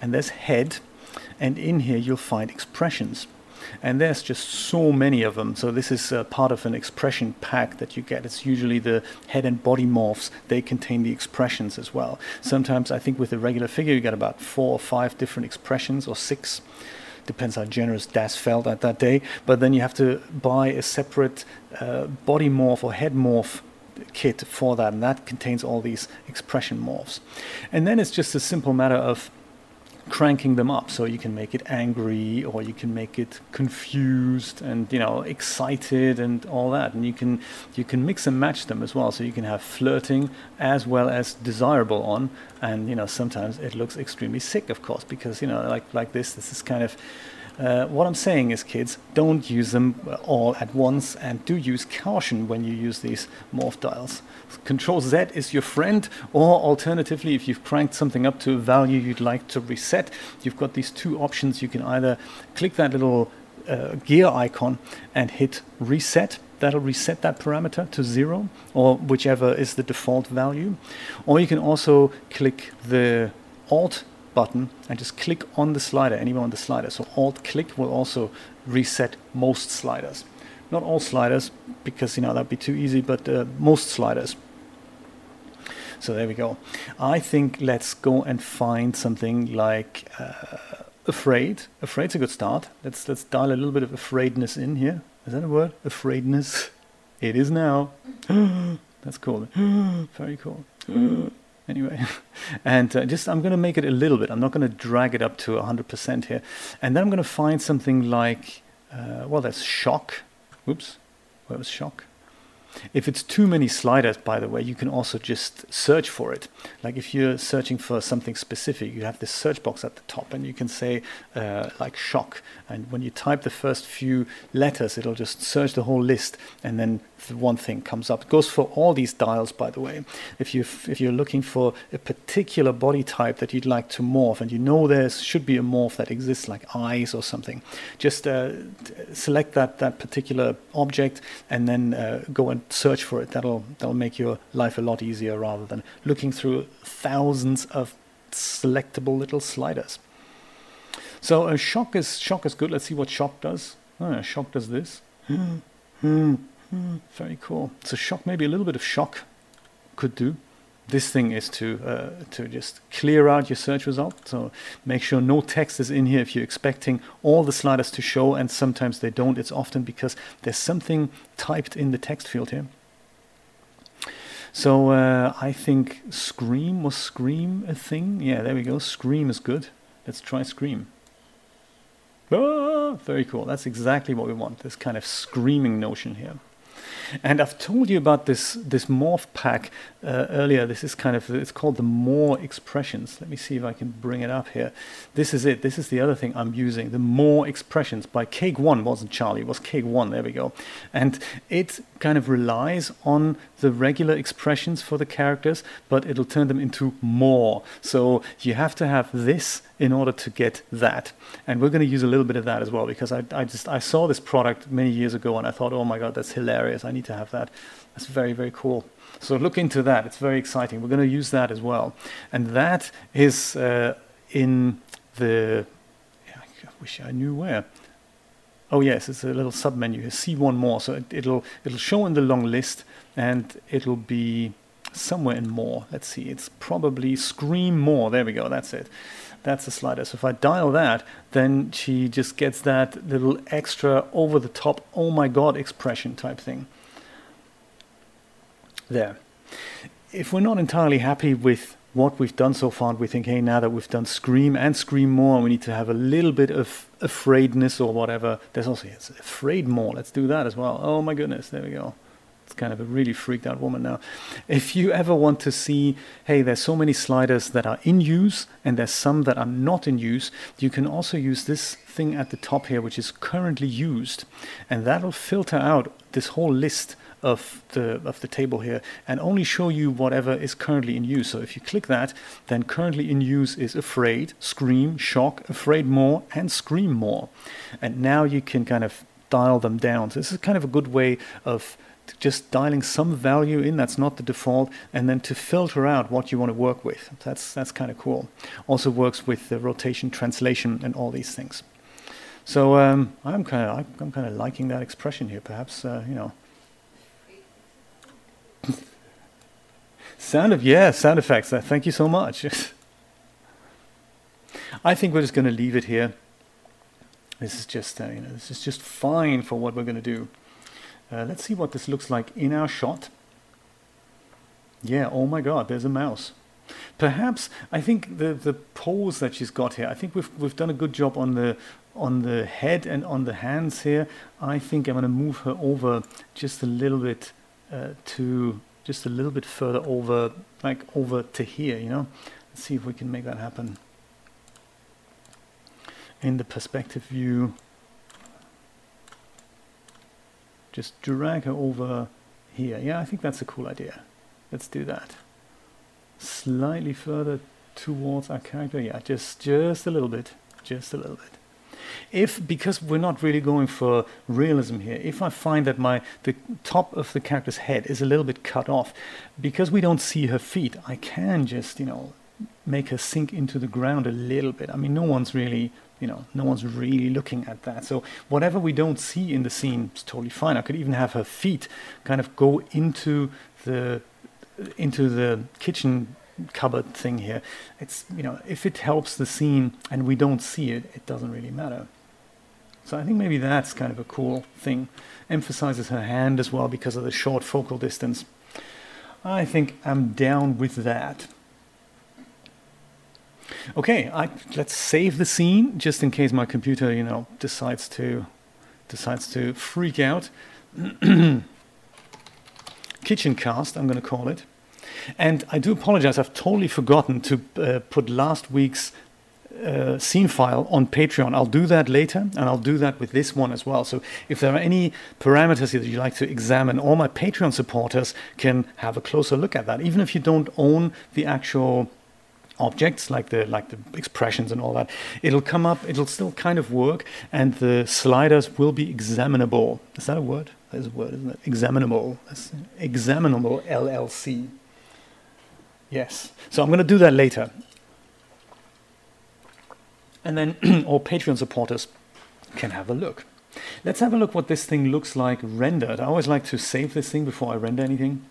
S1: and there's head, and in here you'll find expressions. And there's just so many of them. So this is uh, part of an expression pack that you get. It's usually the head and body morphs. They contain the expressions as well. Sometimes I think with a regular figure you get about four or five different expressions or six depends how generous DAZ felt at that day. But then you have to buy a separate uh, body morph or head morph kit for that, and that contains all these expression morphs. And then it's just a simple matter of cranking them up. So you can make it angry or you can make it confused and you know excited and all that. And you can you can mix and match them as well. So you can have flirting as well as desirable on. And you know sometimes it looks extremely sick of course because you know like like this this is kind of uh, what I'm saying is, kids, don't use them all at once and do use caution when you use these morph dials. Control Z is your friend, or alternatively, if you've cranked something up to a value you'd like to reset, you've got these two options. You can either click that little uh, gear icon and hit reset. That'll reset that parameter to zero, or whichever is the default value. Or you can also click the Alt button and just click on the slider, anywhere on the slider. So Alt click will also reset most sliders. Not all sliders, because you know that'd be too easy, but uh, most sliders. So there we go. I think let's go and find something like uh, afraid. Afraid's a good start. Let's let's dial a little bit of afraidness in here. Is that a word? Afraidness. It is now. (gasps) That's cool. (gasps) Very cool. Anyway, (laughs) and uh, just I'm going to make it a little bit. I'm not going to drag it up to 100% here. And then I'm going to find something like, uh, well, that's shock. Whoops, where was shock? If it's too many sliders, by the way, you can also just search for it. Like if you're searching for something specific, you have this search box at the top and you can say uh, like shock. And when you type the first few letters, it'll just search the whole list and then one thing comes up. It goes for all these dials, by the way. If you if you're looking for a particular body type that you'd like to morph, and you know there should be a morph that exists, like eyes or something, just uh, select that that particular object and then uh, go and search for it. That'll that'll make your life a lot easier rather than looking through thousands of selectable little sliders. So uh, shock is shock is good. Let's see what shock does. Oh, shock does this. Very cool. So shock, maybe a little bit of shock could do. This thing is to uh, to just clear out your search result. So make sure no text is in here if you're expecting all the sliders to show, and sometimes they don't. It's often because there's something typed in the text field here. So uh, I think scream was scream a thing. Yeah, there we go. Scream is good. Let's try scream. Ah, very cool. That's exactly what we want. This kind of screaming notion here. And I've told you about this this morph pack uh, earlier. This is kind of it's called the more expressions. Let me see if I can bring it up here. This is it. This is the other thing I'm using. The more expressions by Cake One wasn't Charlie. It was Cake One. There we go. And it kind of relies on the regular expressions for the characters, but it'll turn them into more. So you have to have this in order to get that. And we're going to use a little bit of that as well because I, I just I saw this product many years ago and I thought, oh my god, that's hilarious. I need to have that. That's very very cool. So look into that. It's very exciting. We're going to use that as well, and that is uh, in the. Yeah, I wish I knew where. Oh yes, it's a little sub menu here. See one more. So it, it'll it'll show in the long list, and it'll be somewhere in more. Let's see. It's probably scream more. There we go. That's it. That's the slider. So if I dial that, then she just gets that little extra over the top, oh my god expression type thing. There. If we're not entirely happy with what we've done so far, we think, hey, now that we've done Scream and Scream More, we need to have a little bit of afraidness or whatever. There's also yes, Afraid More. Let's do that as well. Oh my goodness, there we go. It's kind of a really freaked out woman now. If you ever want to see, hey, there's so many sliders that are in use and there's some that are not in use, you can also use this thing at the top here, which is currently used, and that'll filter out this whole list of the of the table here and only show you whatever is currently in use. So if you click that, then currently in use is afraid, scream, shock, afraid more, and scream more. And now you can kind of dial them down. So this is kind of a good way of just dialing some value in that's not the default and then to filter out what you want to work with. That's that's kind of cool. Also works with the rotation translation and all these things. So um, i'm kind of i'm kind of liking that expression here perhaps uh, you know. (laughs) Sound of yeah sound effects uh, thank you so much. (laughs) I think we're just going to leave it here. This is just uh, you know this is just fine for what we're going to do uh, let's see what this looks like in our shot. Yeah, oh my god, there's a mouse. Perhaps I think the the pose that she's got here. I think we've we've done a good job on the on the head and on the hands here. I think I'm going to move her over just a little bit uh, to just a little bit further over, like over to here. You know, let's see if we can make that happen in the perspective view just drag her over here. Yeah, I think that's a cool idea. Let's do that. Slightly further towards our character. Yeah, just just a little bit. Just a little bit. If because we're not really going for realism here, if I find that my the top of the character's head is a little bit cut off, because we don't see her feet, I can just, you know, make her sink into the ground a little bit. I mean no one's really you know, no one's really looking at that. So whatever we don't see in the scene is totally fine. I could even have her feet kind of go into the into the kitchen cupboard thing here. It's you know, if it helps the scene and we don't see it, it doesn't really matter. So I think maybe that's kind of a cool thing. Emphasizes her hand as well because of the short focal distance. I think I'm down with that. Okay, I, let's save the scene just in case my computer, you know, decides to decides to freak out. (clears throat) Kitchen cast, I'm going to call it. And I do apologize, I've totally forgotten to uh, put last week's uh, scene file on Patreon. I'll do that later, and I'll do that with this one as well. So if there are any parameters here that you'd like to examine, all my Patreon supporters can have a closer look at that. Even if you don't own the actual objects like the like the expressions and all that it'll come up it'll still kind of work and the sliders will be examinable. Is that a word? That is a word isn't it? Examinable. That's examinable llc yes. So i'm going to do that later. And then (clears throat) all patreon supporters can have a look. Let's have a look what this thing looks like rendered. I always like to save this thing before i render anything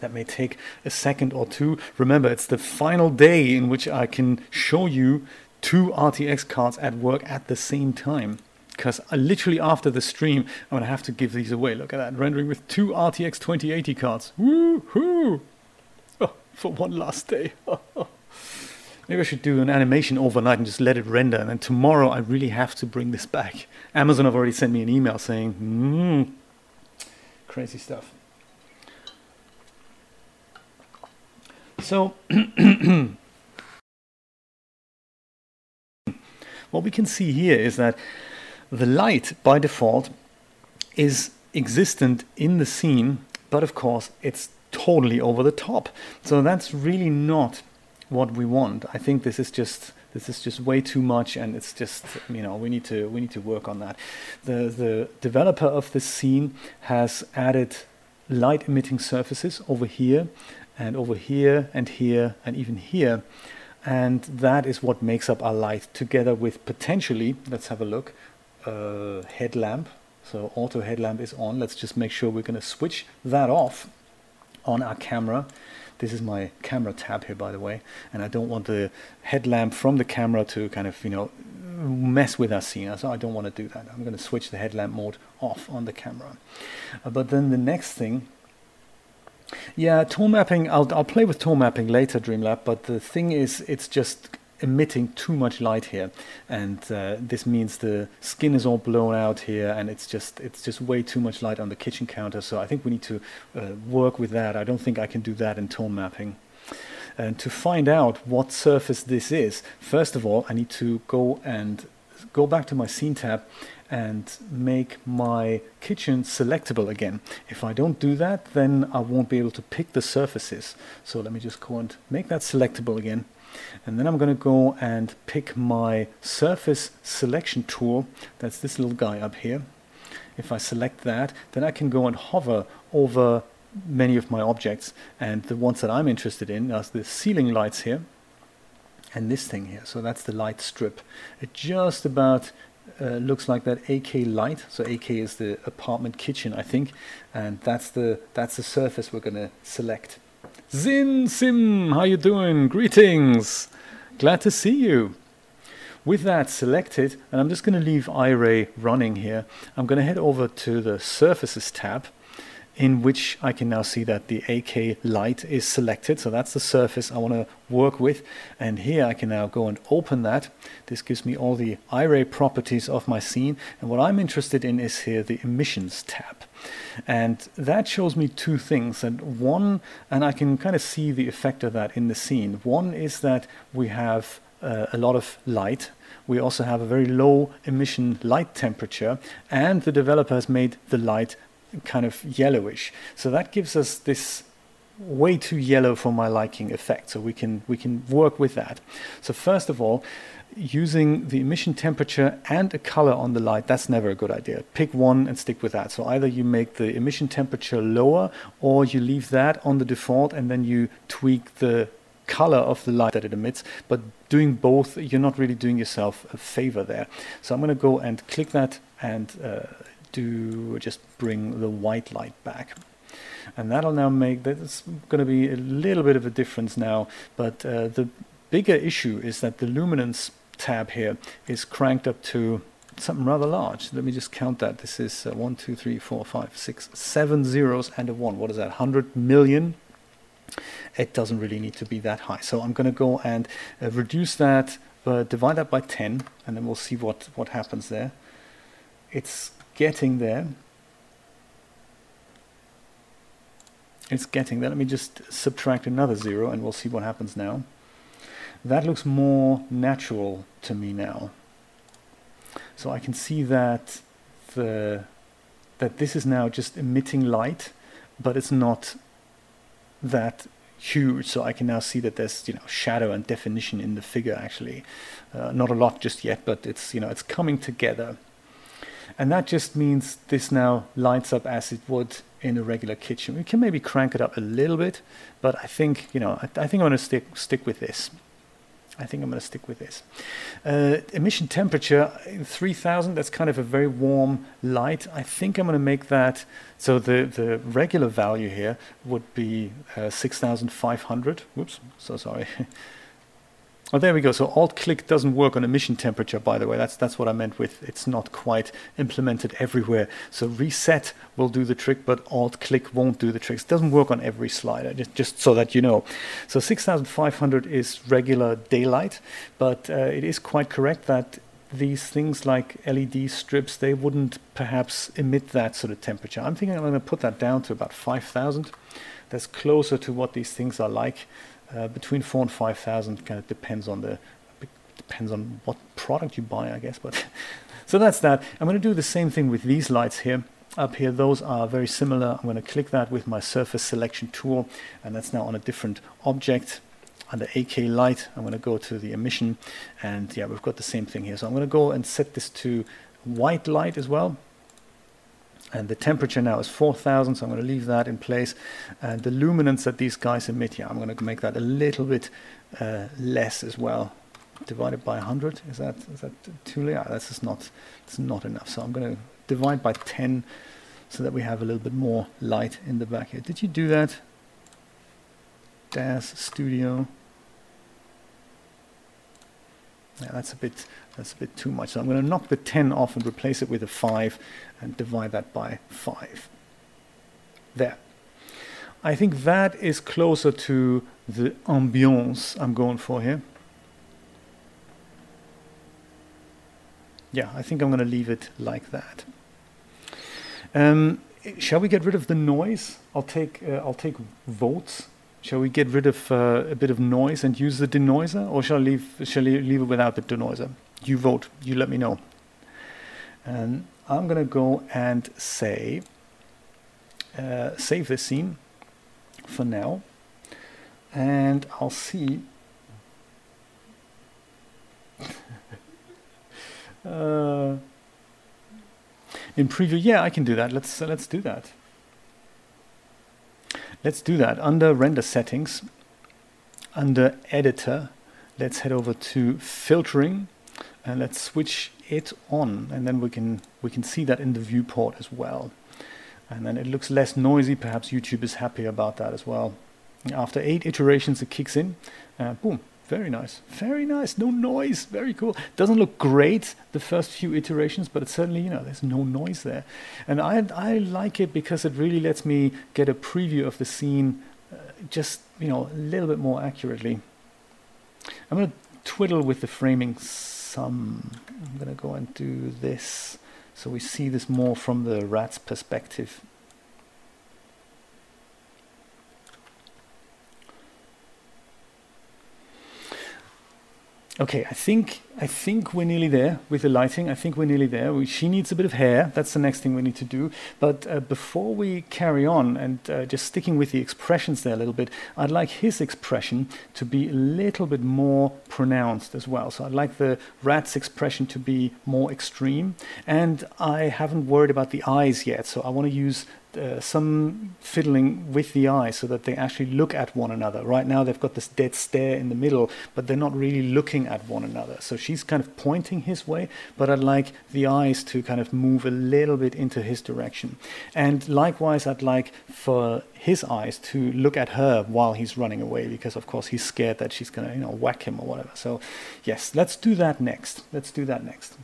S1: that may take a second or two. Remember, it's the final day in which I can show you two RTX cards at work at the same time. Because literally after the stream, I'm going to have to give these away. Look at that, rendering with two RTX 2080 cards. Woohoo! Oh, for one last day. (laughs) Maybe I should do an animation overnight and just let it render. And then tomorrow I really have to bring this back. Amazon have already sent me an email saying, hmm, crazy stuff. So, (clears throat) what we can see here is that the light by default is existent in the scene, but of course it's totally over the top. So that's really not what we want. I think this is just this is just way too much and it's just you know we need to we need to work on that. The the developer of this scene has added light emitting surfaces over here and over here and here and even here. And that is what makes up our light together with potentially, let's have a look, uh, headlamp. So auto headlamp is on. Let's just make sure we're going to switch that off on our camera. This is my camera tab here, by the way, and I don't want the headlamp from the camera to kind of, you know, mess with our scene. So I don't want to do that. I'm going to switch the headlamp mode off on the camera. Uh, but then the next thing yeah, tone mapping. I'll I'll play with tone mapping later, Dreamlab. But the thing is, it's just emitting too much light here, and uh, this means the skin is all blown out here, and it's just it's just way too much light on the kitchen counter. So I think we need to uh, work with that. I don't think I can do that in tone mapping. And to find out what surface this is, first of all, I need to go and go back to my scene tab and make my kitchen selectable again. If I don't do that, then I won't be able to pick the surfaces. So let me just go and make that selectable again. And then I'm going to go and pick my surface selection tool. That's this little guy up here. If I select that, then I can go and hover over many of my objects. And the ones that I'm interested in are the ceiling lights here and this thing here. So that's the light strip. It just about uh, looks like that AK light. So AK is the apartment kitchen, I think, and that's the that's the surface we're gonna select. Zin Sim, how you doing? Greetings, glad to see you. With that selected, and I'm just to leave Iray running here. I'm to head over to the Surfaces tab, in which I can now see that the AK light is selected. So that's the surface I want to work with. And here I can now go and open that. This gives me all the Iray properties of my scene. And what I'm interested in is here the emissions tab. And that shows me two things. And one, and I can kind of see the effect of that in the scene. One is that we have uh, a lot of light we also have a very low emission light temperature and the developer has made the light kind of yellowish. So that gives us this way too yellow for my liking effect. So we can we can work with that. So first of all, using the emission temperature and a color on the light, that's never a good idea. Pick one and stick with that. So either you make the emission temperature lower or you leave that on the default and then you tweak the color of the light that it emits. But doing both, you're not really doing yourself a favor there. So I'm going to go and click that and uh, to just bring the white light back. And that'll now make, that's going to be a little bit of a difference now, but uh, the bigger issue is that the luminance tab here is cranked up to something rather large. Let me just count that. This is uh, one, two, three, four, five, six, seven zeros and a one. What is that? 100 million it doesn't really need to be that high. So I'm going to go and uh, reduce that, uh, divide that by 10, and then we'll see what, what happens there. It's getting there. It's getting there. Let me just subtract another zero, and we'll see what happens now. That looks more natural to me now. So I can see that the that this is now just emitting light, but it's not that huge. So I can now see that there's you know shadow and definition in the figure actually. Uh, not a lot just yet, but it's you know it's coming together. And that just means this now lights up as it would in a regular kitchen. We can maybe crank it up a little bit, but I think you know I, I think I'm going to stick stick with this. I think I'm going to stick with this. Uh, emission temperature, 3000, that's kind of a very warm light. I think I'm going to make that, so the, the regular value here would be uh, 6500. Whoops, so sorry. (laughs) Oh, there we go. So alt-click doesn't work on emission temperature, by the way. That's that's what I meant with it's not quite implemented everywhere. So reset will do the trick, but alt-click won't do the trick. It doesn't work on every slider, just, just so that you know. So 6500 is regular daylight, but uh, it is quite correct that these things like LED strips, they wouldn't perhaps emit that sort of temperature. I'm thinking I'm going to put that down to about 5000. That's closer to what these things are like. Uh, between four and five thousand kind of depends on the depends on what product you buy, I guess. But (laughs) so that's that. I'm going to do the same thing with these lights here. Up here, those are very similar. I'm going to click that with my surface selection tool, and that's now on a different object. Under AK light, I'm going to go to the emission, and yeah, we've got the same thing here. So I'm going to go and set this to white light as well and the temperature now is 4000 so I'm going to leave that in place. And the luminance that these guys emit yeah I'm going to make that a little bit uh, less as well. Divided by 100 is that is that too late? That's just not it's not enough. So I'm going to divide by 10 so that we have a little bit more light in the back here. Did you do that? DAZ Studio. Yeah, that's a bit that's a bit too much. So I'm going to knock the 10 off and replace it with a 5 and divide that by 5. There. I think that is closer to the ambiance I'm going for here. Yeah, I think I'm going to leave it like that. Um, shall we get rid of the noise? I'll take uh, I'll take votes Shall we get rid of uh, a bit of noise and use the denoiser, or shall I leave, shall I leave it without the denoiser? You vote. You let me know. And I'm to go and say, uh, save this scene for now, and I'll see. (laughs) uh, in preview, yeah, I can do that. Let's uh, let's do that. Let's do that. Under render settings, under editor, let's head over to filtering and let's switch it on and then we can we can see that in the viewport as well. And then it looks less noisy. Perhaps YouTube is happy about that as well. After eight iterations, it kicks in. Uh, boom, very nice. Very nice. No noise. Very cool. Doesn't look great the first few iterations, but it's certainly, you know, there's no noise there. And I, I like it because it really lets me get a preview of the scene uh, just, you know, a little bit more accurately. I'm going to twiddle with the framing some. I'm going to go and do this so we see this more from the rat's perspective. Okay, I think I think we're nearly there with the lighting. I think we're nearly there. We, she needs a bit of hair. That's the next thing we need to do. But uh, before we carry on and uh, just sticking with the expressions there a little bit, I'd like his expression to be a little bit more pronounced as well. So I'd like the rat's expression to be more extreme. And I haven't worried about the eyes yet, so I want to use uh, some fiddling with the eyes so that they actually look at one another. Right now, they've got this dead stare in the middle, but they're not really looking at one another. So she's kind of pointing his way, but I'd like the eyes to kind of move a little bit into his direction. And likewise, I'd like for his eyes to look at her while he's running away because, of course, he's scared that she's to, you know, whack him or whatever. So, yes, let's do that next. Let's do that next.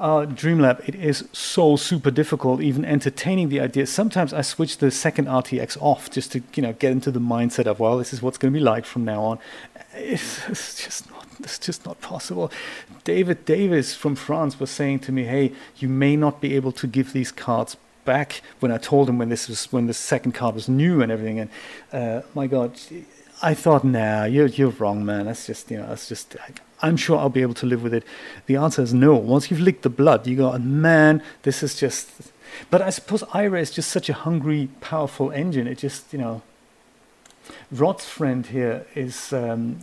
S1: uh, Dreamlab, it is so super difficult, even entertaining the idea. Sometimes I switch the second RTX off just to, you know, get into the mindset of, well, this is what's going to be like from now on. It's, it's just (laughs) it's just not possible. David Davis from France was saying to me, hey, you may not be able to give these cards back when I told him when this was when the second card was new and everything. And uh, my God, I thought, nah, you're you're wrong, man. That's just you know, that's just. I'm sure I'll be able to live with it. The answer is no. Once you've licked the blood, you go, man, this is just. But I suppose Iray is just such a hungry, powerful engine. It just you know. Rod's friend here is um,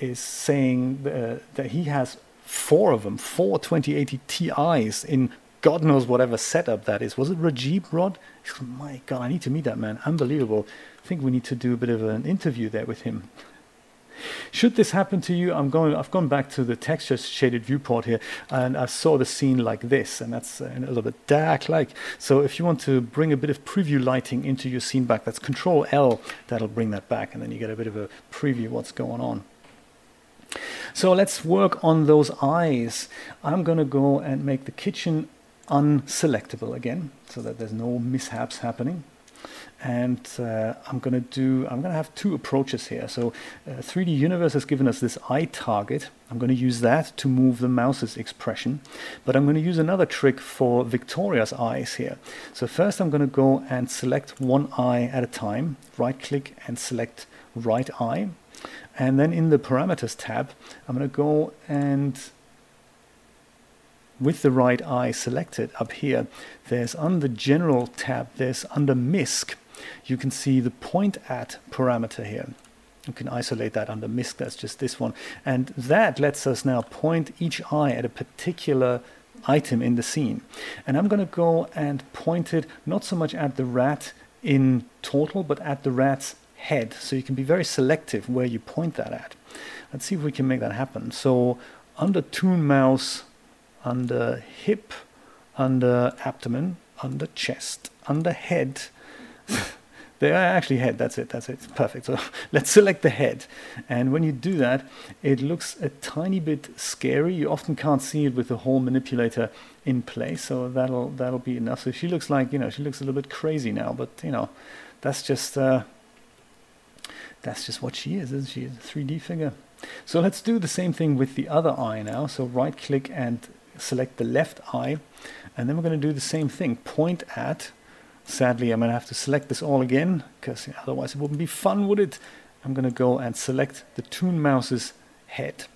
S1: is saying uh, that he has four of them, four 2080 Ti's in God knows whatever setup that is. Was it Rajib Rod? My God, I need to meet that man. Unbelievable. I think we need to do a bit of an interview there with him. Should this happen to you, I'm going. I've gone back to the texture shaded viewport here, and I saw the scene like this, and that's uh, a little bit dark-like. So if you want to bring a bit of preview lighting into your scene back, that's Control L. That'll bring that back, and then you get a bit of a preview of what's going on. So let's work on those eyes. I'm going to go and make the kitchen unselectable again so that there's no mishaps happening. And uh, I'm going to do I'm going to have two approaches here. So uh, 3D universe has given us this eye target. I'm going to use that to move the mouse's expression. But I'm going to use another trick for Victoria's eyes here. So first I'm going to go and select one eye at a time. Right click and select right eye and then in the parameters tab I'm going to go and with the right eye selected up here, there's under General tab, there's under MISC, you can see the point at parameter here. You can isolate that under MISC, that's just this one. And that lets us now point each eye at a particular item in the scene. And I'm going to go and point it not so much at the rat in total, but at the rat's head. So you can be very selective where you point that at. Let's see if we can make that happen. So under Toon Mouse under hip, under abdomen, under chest, under head. (laughs) they are actually head, that's it, that's it, perfect. So (laughs) let's select the head. And when you do that, it looks a tiny bit scary. You often can't see it with the whole manipulator in place, so that'll that'll be enough. So she looks like, you know, she looks a little bit crazy now, but you know, that's just uh, that's just what she is, isn't she? A 3D figure. So let's do the same thing with the other eye now. So right click and select the left eye, and then we're going to do the same thing. Point at, sadly I'm going to have to select this all again, because otherwise it wouldn't be fun, would it? I'm going to go and select the Toon Mouse's head.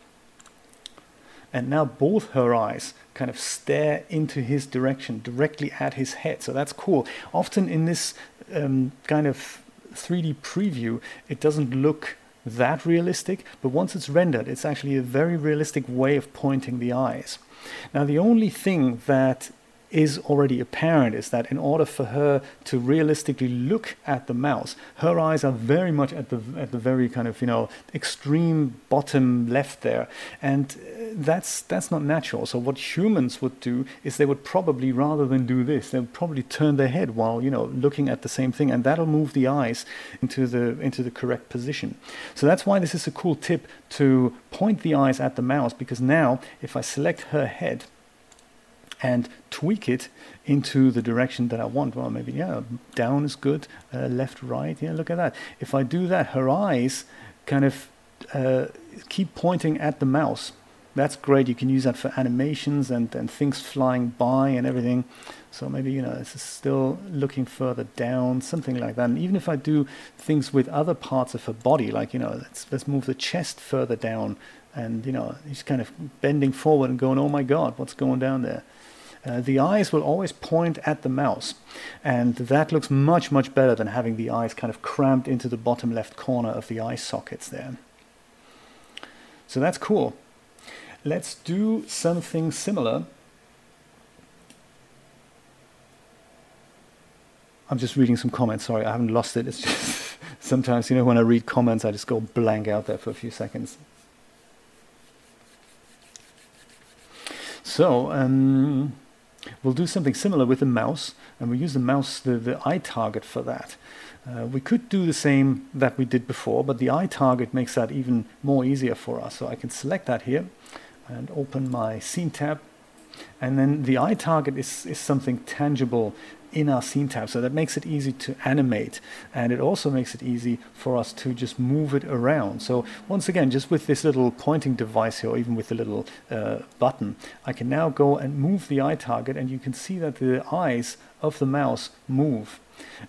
S1: And now both her eyes kind of stare into his direction, directly at his head. So that's cool. Often in this um, kind of 3D preview, it doesn't look that realistic, but once it's rendered, it's actually a very realistic way of pointing the eyes. Now, the only thing that is already apparent is that in order for her to realistically look at the mouse, her eyes are very much at the at the very kind of you know extreme bottom left there, and uh, that's that's not natural. So what humans would do is they would probably rather than do this, they would probably turn their head while you know looking at the same thing, and that'll move the eyes into the into the correct position. So that's why this is a cool tip to point the eyes at the mouse because now if I select her head and tweak it into the direction that I want. Well, maybe, yeah, down is good, uh, left, right. Yeah, look at that. If I do that, her eyes kind of uh, keep pointing at the mouse. That's great. You can use that for animations and, and things flying by and everything. So maybe, you know, it's still looking further down, something like that. And even if I do things with other parts of her body, like, you know, let's, let's move the chest further down. And, you know, he's kind of bending forward and going, oh my God, what's going down there? Uh, the eyes will always point at the mouse, and that looks much, much better than having the eyes kind of cramped into the bottom left corner of the eye sockets there. So that's cool. Let's do something similar. I'm just reading some comments. Sorry, I haven't lost it. It's just (laughs) sometimes, you know, when I read comments, I just go blank out there for a few seconds. So, um, We'll do something similar with the mouse, and we use the mouse, the, the eye target for that. Uh, we could do the same that we did before, but the eye target makes that even more easier for us. So I can select that here and open my scene tab. And then the eye target is, is something tangible in our scene tab. So that makes it easy to animate. And it also makes it easy for us to just move it around. So once again, just with this little pointing device here, or even with the little uh, button, I can now go and move the eye target and you can see that the eyes of the mouse move.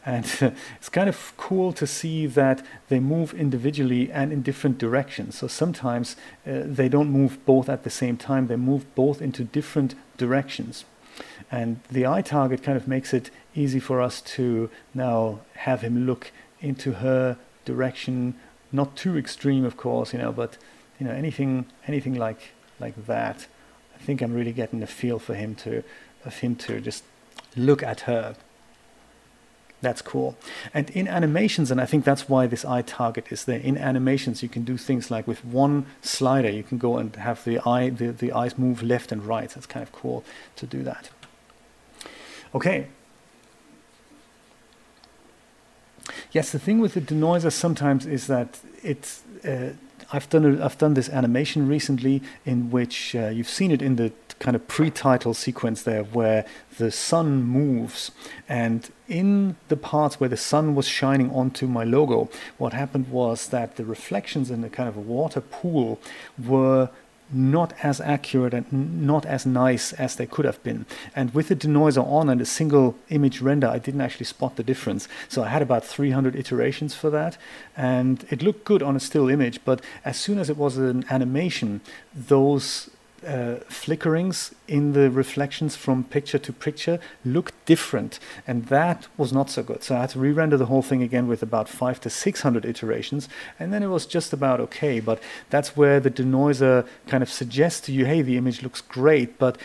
S1: And (laughs) it's kind of cool to see that they move individually and in different directions. So sometimes uh, they don't move both at the same time, they move both into different directions. And the eye target kind of makes it easy for us to now have him look into her direction, not too extreme, of course, you know, but you know anything anything like like that. I think I'm really getting a feel for him to of him to just look at her. That's cool. And in animations, and I think that's why this eye target is there. In animations, you can do things like with one slider, you can go and have the eye the, the eyes move left and right. That's kind of cool to do that. Okay. Yes, the thing with the denoiser sometimes is that it's. Uh, I've done a, I've done this animation recently in which uh, you've seen it in the kind of pre-title sequence there, where the sun moves, and in the parts where the sun was shining onto my logo, what happened was that the reflections in the kind of water pool were not as accurate and not as nice as they could have been. And with the denoiser on and a single image render, I didn't actually spot the difference. So I had about 300 iterations for that, and it looked good on a still image. But as soon as it was an animation, those uh, flickerings in the reflections from picture to picture looked different, and that was not so good. So I had to re-render the whole thing again with about five to six hundred iterations, and then it was just about okay. But that's where the denoiser kind of suggests to you, hey, the image looks great, but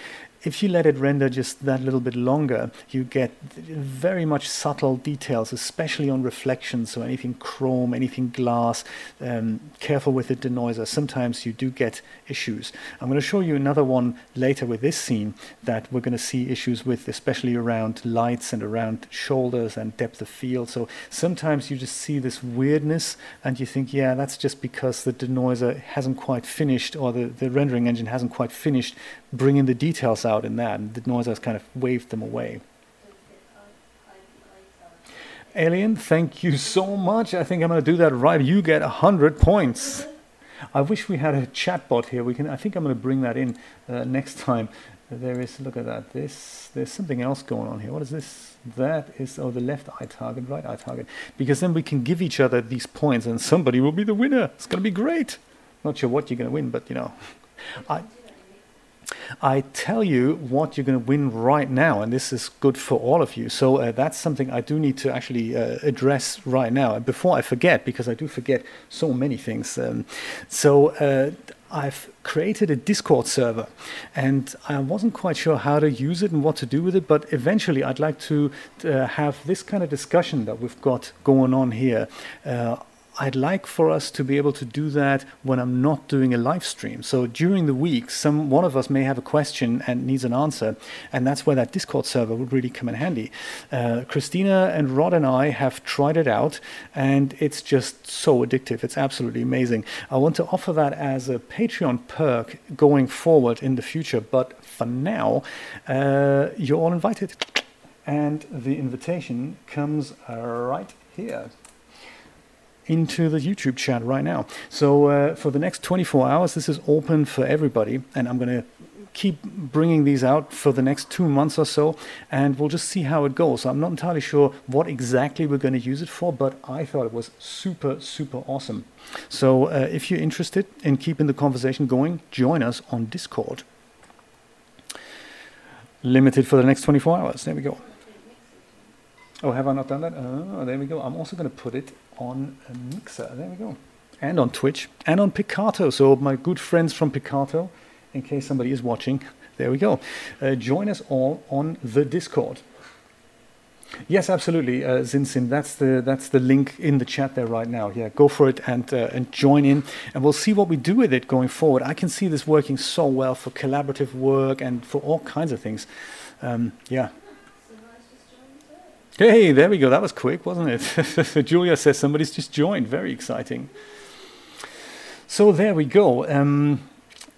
S1: if you let it render just that little bit longer, you get very much subtle details, especially on reflections. So anything chrome, anything glass. Um, careful with the denoiser. Sometimes you do get issues. I'm going to show you another one later with this scene that we're going to see issues with, especially around lights and around shoulders and depth of field. So sometimes you just see this weirdness and you think, yeah, that's just because the denoiser hasn't quite finished or the, the rendering engine hasn't quite finished bringing the details out in that, and the noise has kind of waved them away. Alien, thank you so much. I think I'm going to do that right. You get 100 points. I wish we had a chatbot here. We can. I think I'm going to bring that in uh, next time. There is. Look at that. This. There's something else going on here. What is this? That is. Oh, the left eye target, right eye target. Because then we can give each other these points, and somebody will be the winner. It's going to be great. Not sure what you're going to win, but you know, I. I tell you what you're going to win right now, and this is good for all of you. So uh, that's something I do need to actually uh, address right now. And before I forget, because I do forget so many things. Um, so uh, I've created a Discord server, and I wasn't quite sure how to use it and what to do with it. But eventually, I'd like to uh, have this kind of discussion that we've got going on here uh, I'd like for us to be able to do that when I'm not doing a live stream. So during the week, some one of us may have a question and needs an answer, and that's where that Discord server would really come in handy. Uh, Christina and Rod and I have tried it out, and it's just so addictive. It's absolutely amazing. I want to offer that as a Patreon perk going forward in the future, but for now, uh, you're all invited. And the invitation comes right here into the YouTube chat right now. So uh, for the next 24 hours, this is open for everybody, and I'm going to keep bringing these out for the next two months or so, and we'll just see how it goes. I'm not entirely sure what exactly we're going to use it for, but I thought it was super, super awesome. So uh, if you're interested in keeping the conversation going, join us on Discord. Limited for the next 24 hours. There we go. Oh, have I not done that? Oh, there we go. I'm also going to put it on a Mixer. There we go. And on Twitch and on Picarto. So my good friends from Picarto, in case somebody is watching, (laughs) there we go. Uh, join us all on the Discord. Yes, absolutely, uh, Zinsin. That's the that's the link in the chat there right now. Yeah, go for it and uh, and join in, and we'll see what we do with it going forward. I can see this working so well for collaborative work and for all kinds of things. Um, yeah, Hey, there we go. That was quick, wasn't it? (laughs) Julia says somebody's just joined. Very exciting. So there we go. Um,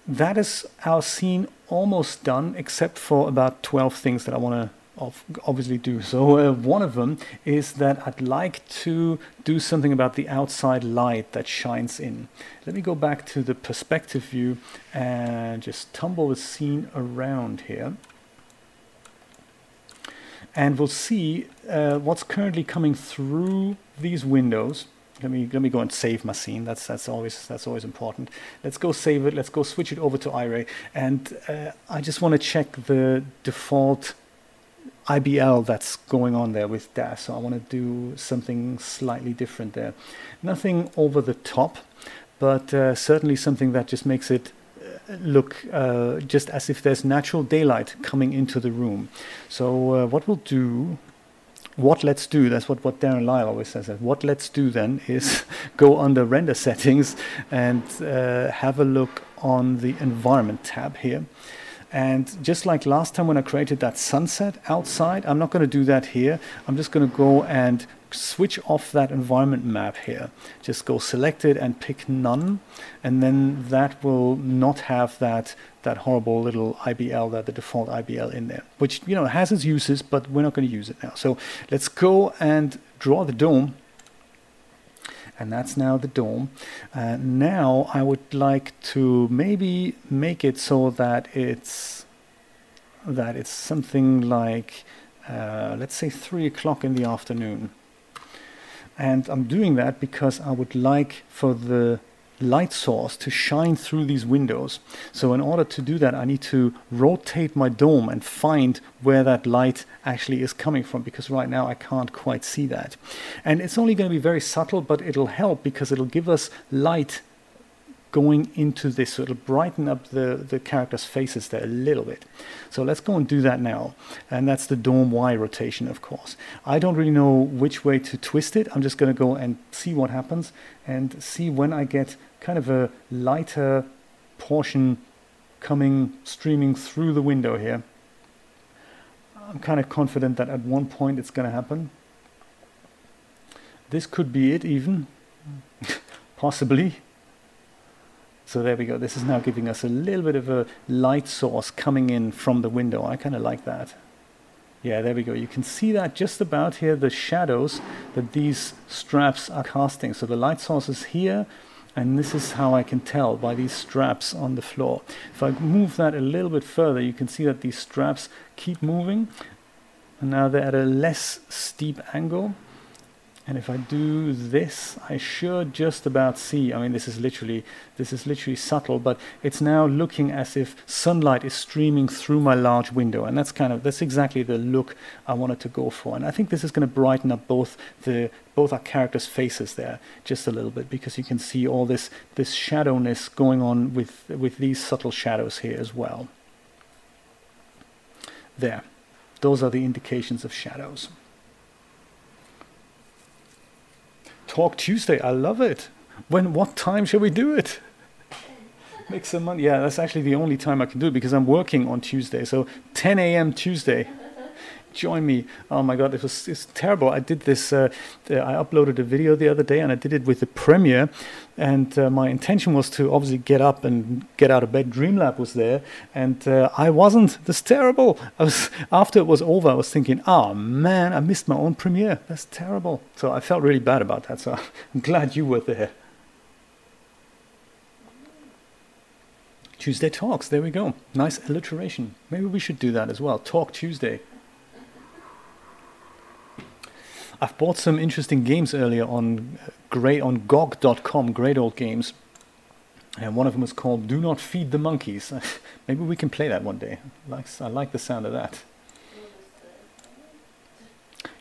S1: that is our scene almost done, except for about 12 things that I want to obviously do. So uh, one of them is that I'd like to do something about the outside light that shines in. Let me go back to the perspective view and just tumble the scene around here. And we'll see uh, what's currently coming through these windows. Let me let me go and save my scene. That's that's always that's always important. Let's go save it. Let's go switch it over to Iray, and uh, I just want to check the default IBL that's going on there with DAZ. So I want to do something slightly different there. Nothing over the top, but uh, certainly something that just makes it look uh, just as if there's natural daylight coming into the room. So uh, what we'll do, what let's do, that's what, what Darren Lyle always says, that what let's do then is (laughs) go under render settings and uh, have a look on the environment tab here. And just like last time when I created that sunset outside, I'm not going to do that here. I'm just going to go and switch off that environment map here. Just go select it and pick none. And then that will not have that, that horrible little IBL, that the default IBL in there, which, you know, has its uses, but we're not going to use it now. So let's go and draw the dome and that's now the dome. Uh, now I would like to maybe make it so that it's that it's something like uh, let's say three o'clock in the afternoon. And I'm doing that because I would like for the light source to shine through these windows. So in order to do that, I need to rotate my dome and find where that light actually is coming from because right now I can't quite see that. And it's only going to be very subtle, but it'll help because it'll give us light going into this. So it'll brighten up the, the characters' faces there a little bit. So let's go and do that now. And that's the dome Y rotation, of course. I don't really know which way to twist it. I'm just going to go and see what happens and see when I get kind of a lighter portion coming, streaming through the window here. I'm kind of confident that at one point it's going to happen. This could be it even, (laughs) possibly. So there we go. This is now giving us a little bit of a light source coming in from the window. I kind of like that. Yeah, there we go. You can see that just about here, the shadows that these straps are casting. So the light source is here, and this is how I can tell by these straps on the floor. If I move that a little bit further, you can see that these straps keep moving, and now they're at a less steep angle. And if I do this, I should just about see. I mean, this is literally this is literally subtle, but it's now looking as if sunlight is streaming through my large window, and that's kind of that's exactly the look I wanted to go for. And I think this is going to brighten up both the both our characters' faces there just a little bit because you can see all this this shadowness going on with with these subtle shadows here as well. There, those are the indications of shadows. Talk Tuesday. I love it. When? What time shall we do it? Make some money. Yeah, that's actually the only time I can do it because I'm working on Tuesday. So 10 a.m. Tuesday join me. Oh my God, it was it's terrible. I did this, uh, I uploaded a video the other day and I did it with the Premiere. And uh, my intention was to obviously get up and get out of bed. Dreamlab was there, and uh, I wasn't. That's terrible. I was after it was over. I was thinking, "Oh man, I missed my own premiere. That's terrible." So I felt really bad about that. So (laughs) I'm glad you were there. Tuesday Talks, there we go. Nice alliteration. Maybe we should do that as well. Talk Tuesday. I've bought some interesting games earlier on uh, great on GOG.com, great old games. And one of them was called Do Not Feed the Monkeys. (laughs) Maybe we can play that one day. I like, I like the sound of that.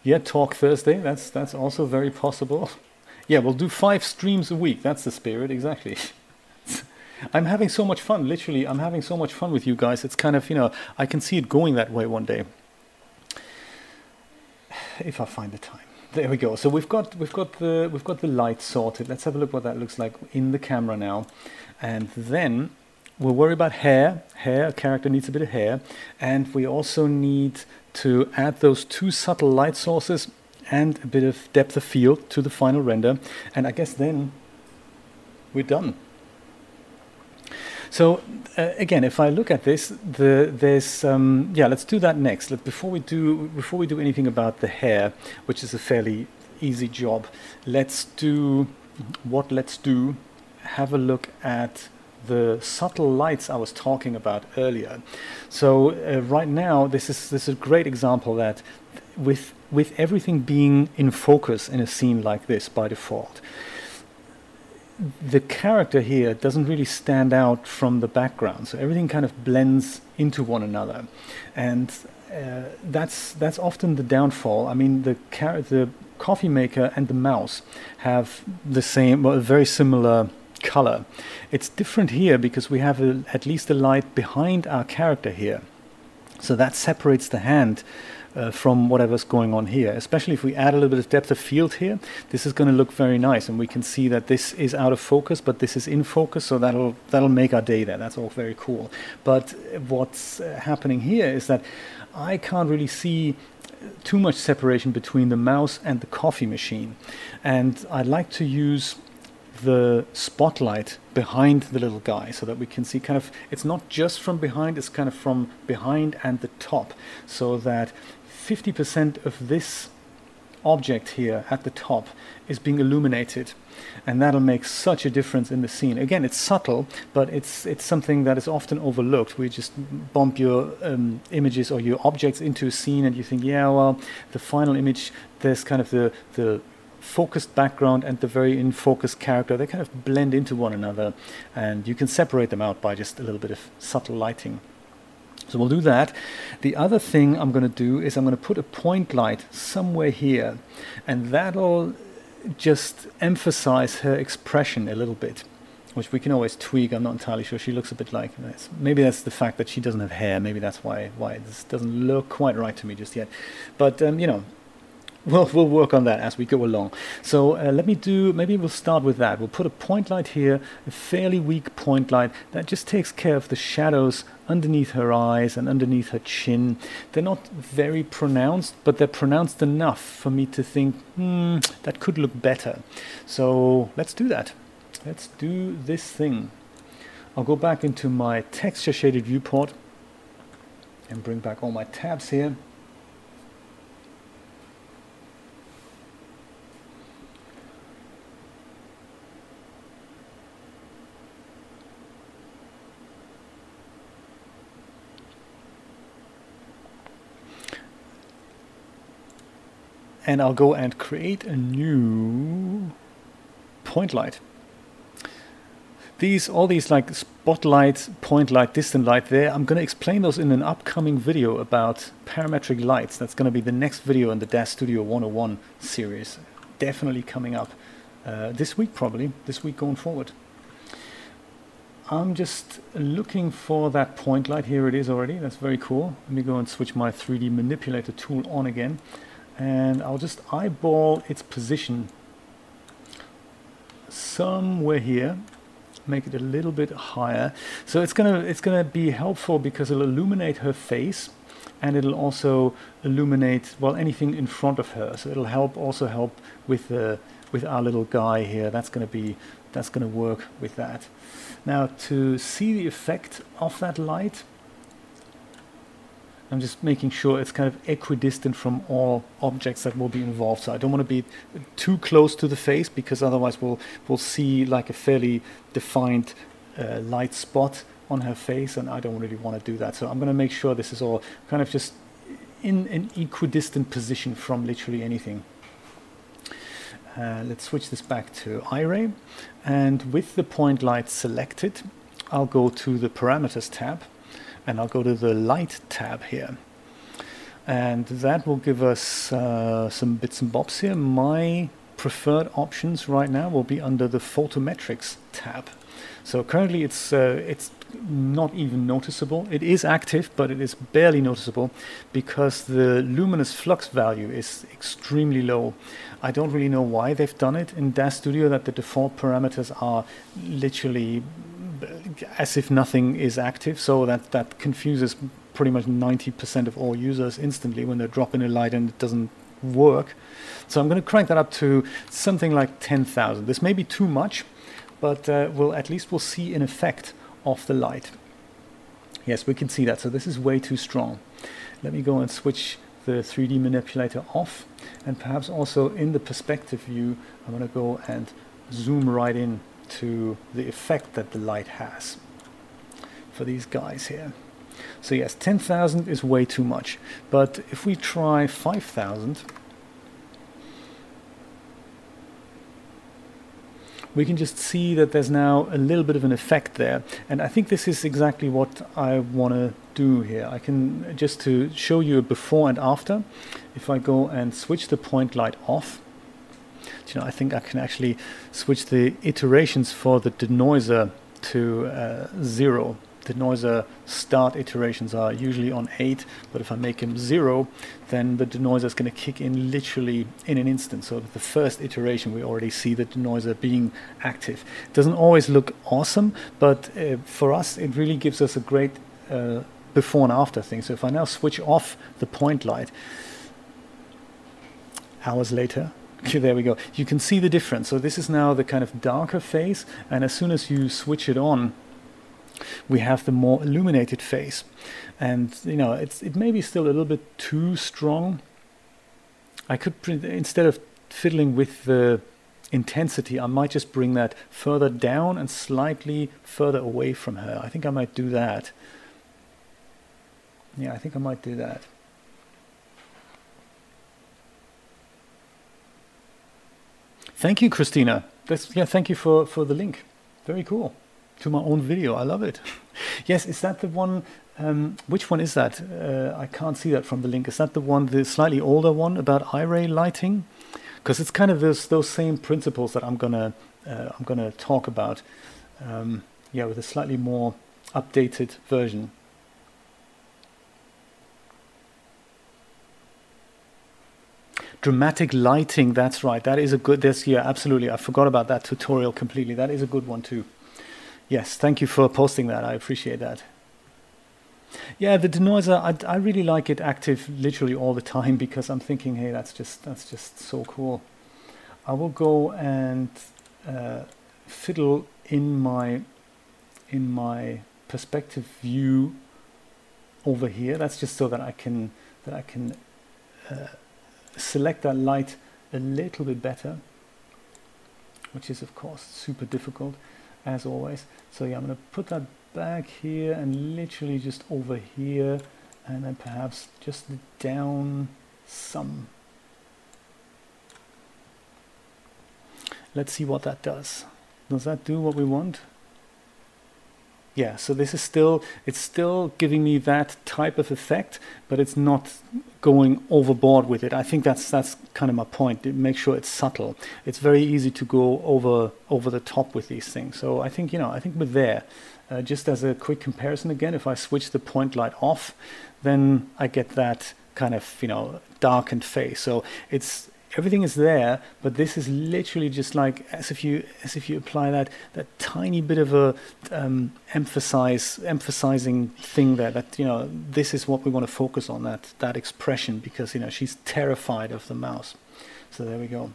S1: Yeah, Talk Thursday. That's that's also very possible. (laughs) Yeah, we'll do five streams a week. That's the spirit, exactly. (laughs) I'm having so much fun. Literally, I'm having so much fun with you guys. It's kind of you know I can see it going that way one day (sighs) if I find the time. There we go. So we've got we've got the we've got the light sorted. Let's have a look what that looks like in the camera now, and then we'll worry about hair. Hair, a character needs a bit of hair, and we also need to add those two subtle light sources and a bit of depth of field to the final render. And I guess then we're done. So uh, again, if I look at this, the, there's um, yeah. Let's do that next. Let, before we do before we do anything about the hair, which is a fairly easy job, let's do what let's do. Have a look at the subtle lights I was talking about earlier. So uh, right now, this is this is a great example that with with everything being in focus in a scene like this by default, the character here doesn't really stand out from the background. So everything kind of blends into one another, and uh, that's that's often the downfall. I mean, the car- the coffee maker and the mouse have the same, well, a very similar color. It's different here because we have a, at least a light behind our character here. So that separates the hand uh, from whatever's going on here. Especially if we add a little bit of depth of field here, this is going to look very nice, and we can see that this is out of focus, but this is in focus, so that'll that'll make our day there. That's all very cool. But what's uh, happening here is that I can't really see too much separation between the mouse and the coffee machine, and I'd like to use the spotlight behind the little guy so that we can see kind of it's not just from behind it's kind of from behind and the top so that 50% of this object here at the top is being illuminated. And that'll make such a difference in the scene. Again it's subtle but it's it's something that is often overlooked. We just bump your um, images or your objects into a scene and you think yeah well the final image there's kind of the the focused background and the very in focus character. They kind of blend into one another and you can separate them out by just a little bit of subtle lighting so we'll do that. The other thing I'm going to do is I'm going to put a point light somewhere here, and that'll just emphasize her expression a little bit, which we can always tweak. I'm not entirely sure. She looks a bit like this. Maybe that's the fact that she doesn't have hair. Maybe that's why why this doesn't look quite right to me just yet. But um, you know, we'll, we'll work on that as we go along. So uh, let me do, maybe we'll start with that. We'll put a point light here, a fairly weak point light that just takes care of the shadows underneath her eyes and underneath her chin. They're not very pronounced, but they're pronounced enough for me to think, hmm, that could look better. So let's do that. Let's do this thing. I'll go back into my texture shaded viewport and bring back all my tabs here. And I'll go and create a new point light. These, all these like spotlight, point light, distant light there, I'm going to explain those in an upcoming video about parametric lights. That's going to be the next video in the DAZ Studio 101 series. Definitely coming up uh, this week probably, this week going forward. I'm just looking for that point light. Here it is already. That's very cool. Let me go and switch my 3D manipulator tool on again and I'll just eyeball its position somewhere here make it a little bit higher. So it's gonna it's gonna be helpful because it'll illuminate her face and it'll also illuminate well anything in front of her. So it'll help also help with the with our little guy here. That's going to be that's going to work with that. Now to see the effect of that light I'm just making sure it's kind of equidistant from all objects that will be involved. So I don't want to be too close to the face because otherwise we'll we'll see like a fairly defined uh, light spot on her face, and I don't really want to do that. So I'm going to make sure this is all kind of just in an equidistant position from literally anything. Uh, let's switch this back to Iray, and with the point light selected, I'll go to the parameters tab and I'll go to the light tab here and that will give us uh, some bits and bobs here. My preferred options right now will be under the photometrics tab. So currently it's uh, it's not even noticeable. It is active, but it is barely noticeable because the luminous flux value is extremely low. I don't really know why they've done it in DAZ Studio that the default parameters are literally as if nothing is active. So that, that confuses pretty much 90% of all users instantly when they're dropping a light and it doesn't work. So I'm going to crank that up to something like 10,000. This may be too much, but uh, we'll at least we'll see an effect of the light. Yes, we can see that. So this is way too strong. Let me go and switch the 3D manipulator off. And perhaps also in the perspective view, I'm going to go and zoom right in to the effect that the light has for these guys here. So yes, 10,000 is way too much. But if we try 5,000, we can just see that there's now a little bit of an effect there. And I think this is exactly what I want to do here. I can, just to show you a before and after, if I go and switch the point light off, you know, I think I can actually switch the iterations for the denoiser to uh, zero denoiser start iterations are usually on 8, but if I make them 0, then the denoiser is going to kick in literally in an instant. So the first iteration, we already see the denoiser being active. It doesn't always look awesome, but uh, for us, it really gives us a great uh, before and after thing. So if I now switch off the point light, hours later, Okay, (laughs) there we go. You can see the difference. So this is now the kind of darker phase, and as soon as you switch it on, we have the more illuminated phase. And you know, it's it may be still a little bit too strong. I could instead of fiddling with the intensity, I might just bring that further down and slightly further away from her. I think I might do that. Yeah, I think I might do that. Thank you, Christina. That's, yeah, thank you for, for the link. Very cool to my own video. I love it. (laughs) yes, is that the one? Um, which one is that? Uh, I can't see that from the link. Is that the one, the slightly older one about Iray lighting? Because it's kind of those those same principles that I'm gonna uh, I'm gonna talk about. Um, yeah, with a slightly more updated version. Dramatic lighting that's right that is a good this yeah absolutely i forgot about that tutorial completely that is a good one too Yes, thank you for posting that. I appreciate that. Yeah, the denoiser, I, I really like it active literally all the time (laughs) because I'm thinking, hey, that's just that's just so cool. I will go and uh, fiddle in my in my perspective view over here. That's just so that I can that I can uh, select that light a little bit better, which is of course super difficult as always. So yeah, I'm going to put that back here and literally just over here and then perhaps just down some. Let's see what that does. Does that do what we want? Yeah, so this is still, it's still giving me that type of effect, but it's not going overboard with it. I think that's that's kind of my point. Make sure it's subtle. It's very easy to go over over the top with these things. So I think you know, I think we're there. Uh, just as a quick comparison again, if I switch the point light off, then I get that kind of you know darkened face. So it's everything is there, but this is literally just like as if you as if you apply that that tiny bit of a um, emphasize emphasizing thing there that you know this is what we want to focus on that that expression because you know she's terrified of the mouse. So there we go.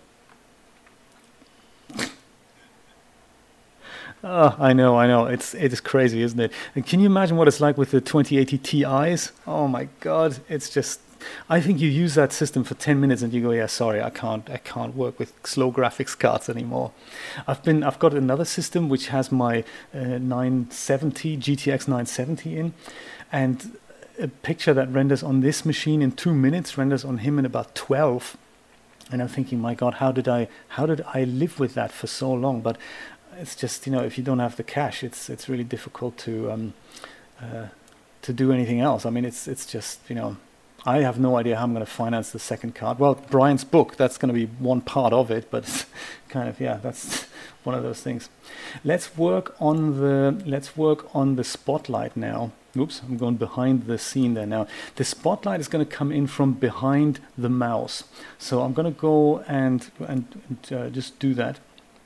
S1: Oh, (laughs) I know, I know. It's it is crazy, isn't it? And can you imagine what it's like with the 2080 Ti's? Oh my God, it's just I think you use that system for 10 minutes and you go, yeah, sorry, I can't, I can't work with slow graphics cards anymore. I've been, I've got another system which has my uh, 970 GTX 970 in, and a picture that renders on this machine in two minutes renders on him in about 12. And I'm thinking, my God, how did I, how did I live with that for so long? But it's just, you know, if you don't have the cash, it's, it's really difficult to, um, uh, to do anything else. I mean, it's, it's just, you know, I have no idea how I'm going to finance the second card. Well, Brian's book, that's going to be one part of it, but (laughs) kind of yeah, that's (laughs) one of those things. Let's work on the let's work on the spotlight now. Oops, I'm going behind the scene there now. The spotlight is going to come in from behind the mouse. So I'm going to go and and, and uh, just do that.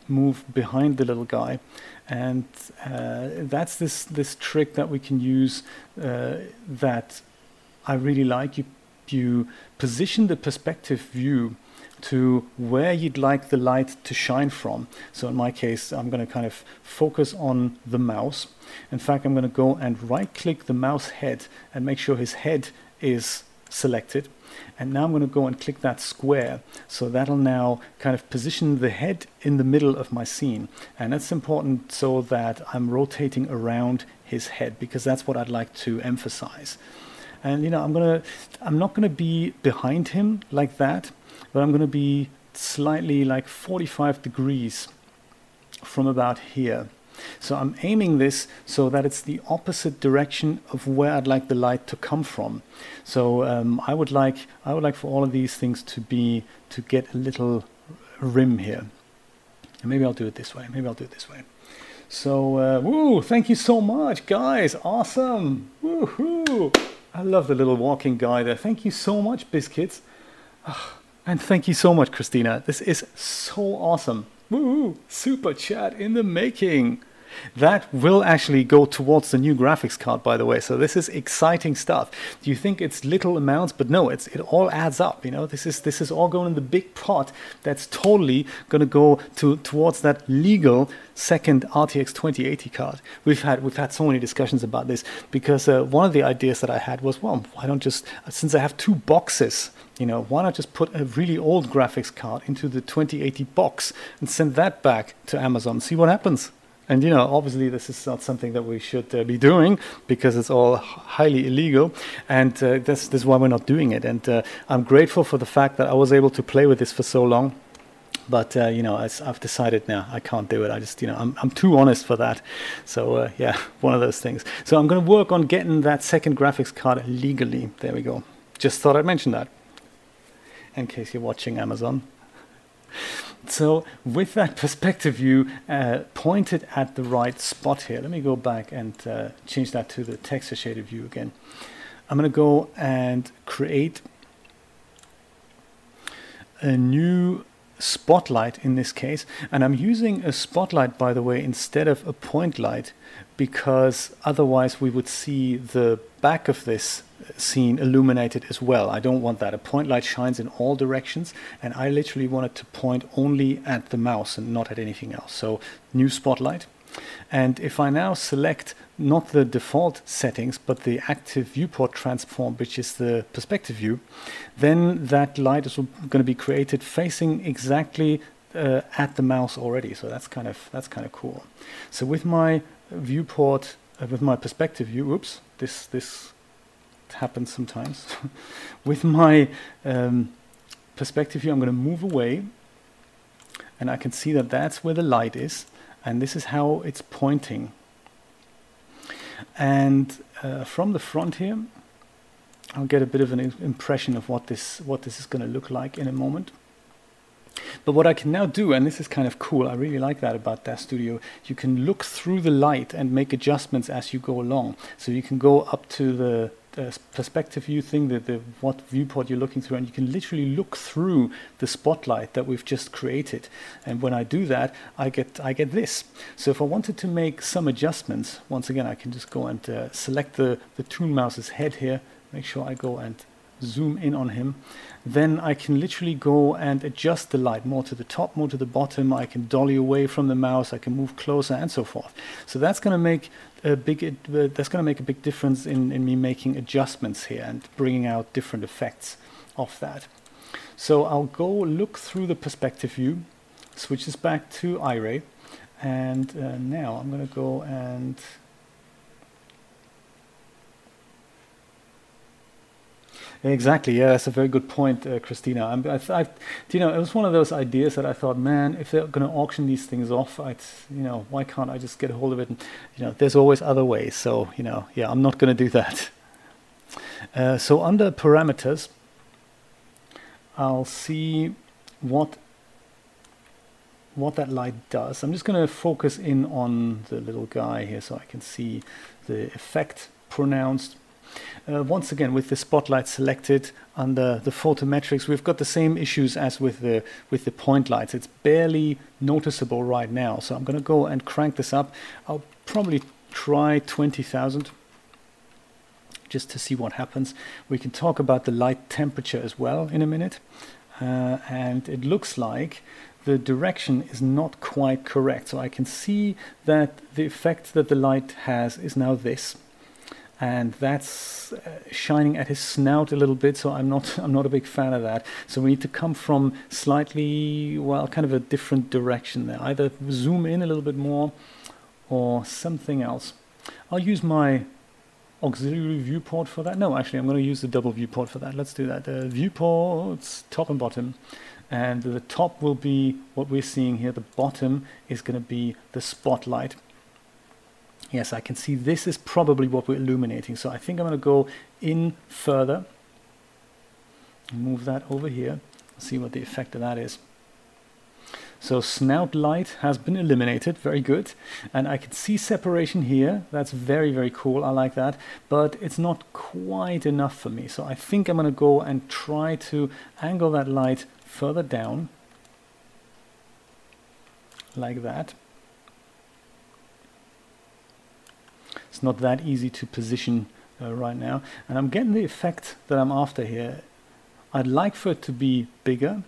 S1: Move behind the little guy, and uh, that's this this trick that we can use uh, that I really like. You, you position the perspective view to where you'd like the light to shine from. So in my case, I'm going to kind of focus on the mouse. In fact, I'm going to go and right click the mouse head and make sure his head is selected. And now I'm going to go and click that square. So that'll now kind of position the head in the middle of my scene. And that's important so that I'm rotating around his head because that's what I'd like to emphasize. And you know, I'm gonna, I'm not gonna be behind him like that, but I'm gonna be slightly like 45 degrees from about here. So I'm aiming this so that it's the opposite direction of where I'd like the light to come from. So um, I would like I would like for all of these things to be to get a little rim here. And maybe I'll do it this way. Maybe I'll do it this way. So uh, woo! Thank you so much, guys. Awesome. Woohoo! I love the little walking guy there. Thank you so much, Biscuits. Oh, ah, and thank you so much, Christina. This is so awesome. Woo! Super chat in the making. That will actually go towards the new graphics card, by the way. So this is exciting stuff. Do you think it's little amounts? But no, it's it all adds up. You know, this is this is all going in the big pot. That's totally going to go to towards that legal second RTX 2080 card. We've had we've had so many discussions about this because uh, one of the ideas that I had was, well, why don't just since I have two boxes you know, why not just put a really old graphics card into the 2080 box and send that back to Amazon, see what happens? And you know, obviously, this is not something that we should uh, be doing because it's all highly illegal, and uh, this, this, is why we're not doing it. And uh, I'm grateful for the fact that I was able to play with this for so long. But uh, you know, I've decided now I can't do it. I just, you know, I'm, I'm too honest for that. So uh, yeah, (laughs) one of those things. So I'm going to work on getting that second graphics card legally. There we go. Just thought I'd mention that in case you're watching Amazon. So with that (laughs) perspective view uh, pointed at the right spot here, let me go back and uh, change that to the texture shader view again. I'm going to go and create a new spotlight in this case. And I'm using a spotlight, by the way, instead of a point light, because otherwise we would see the back of this scene illuminated as well. I don't want that. A point light shines in all directions, and I literally want it to point only at the mouse and not at anything else. So, new spotlight. And if I now select not the default settings, but the active viewport transform, which is the perspective view, then that light is going to be created facing exactly uh, at the mouse already. So that's kind of that's kind of cool. So with my viewport, uh, with my perspective view, oops, this this happens sometimes. (laughs) with my um, perspective here, I'm going to move away, and I can see that that's where the light is and this is how it's pointing. And uh, from the front here, I'll get a bit of an impression of what this what this is going to look like in a moment. But what I can now do, and this is kind of cool, I really like that about DAZ Studio, you can look through the light and make adjustments as you go along. So you can go up to the perspective view thing, the, the what viewport you're looking through, and you can literally look through the spotlight that we've just created. And when I do that, I get I get this. So if I wanted to make some adjustments, once again, I can just go and uh, select the the Toon Mouse's head here. Make sure I go and zoom in on him, then I can literally go and adjust the light more to the top, more to the bottom. I can dolly away from the mouse. I can move closer and so forth. So that's going to make a big uh, that's going to make a big difference in, in me making adjustments here and bringing out different effects of that. So I'll go look through the perspective view, switch this back to Iray, and uh, now I'm going to go and Exactly. Yeah, that's a very good point, uh, Christina. I'm, I, I, you know, it was one of those ideas that I thought, man, if they're going to auction these things off, I'd, you know, why can't I just get a hold of it? And you know, there's always other ways. So, you know, yeah, I'm not going to do that. (laughs) Uh, so under parameters, I'll see what what that light does. I'm just going to focus in on the little guy here so I can see the effect pronounced uh, once again, with the spotlight selected under the photometrics, we've got the same issues as with the with the point lights. It's barely noticeable right now. So I'm going to go and crank this up. I'll probably try 20,000 just to see what happens. We can talk about the light temperature as well in a minute. uh, and it looks like the direction is not quite correct. So I can see that the effect that the light has is now this. And that's uh, shining at his snout a little bit, so I'm not (laughs) I'm not a big fan of that. So we need to come from slightly well, kind of a different direction there. Either zoom in a little bit more, or something else. I'll use my auxiliary viewport for that. No, actually, I'm going to use the double viewport for that. Let's do that. The viewports, top and bottom. And the top will be what we're seeing here. The bottom is going to be the spotlight. Yes, I can see this is probably what we're illuminating. So I think I'm going to go in further. Move that over here. See what the effect of that is. So snout light has been eliminated, very good. And I can see separation here, that's very, very cool, I like that. But it's not quite enough for me. So I think I'm gonna go and try to angle that light further down, like that. It's not that easy to position uh, right now. And I'm getting the effect that I'm after here. I'd like for it to be bigger.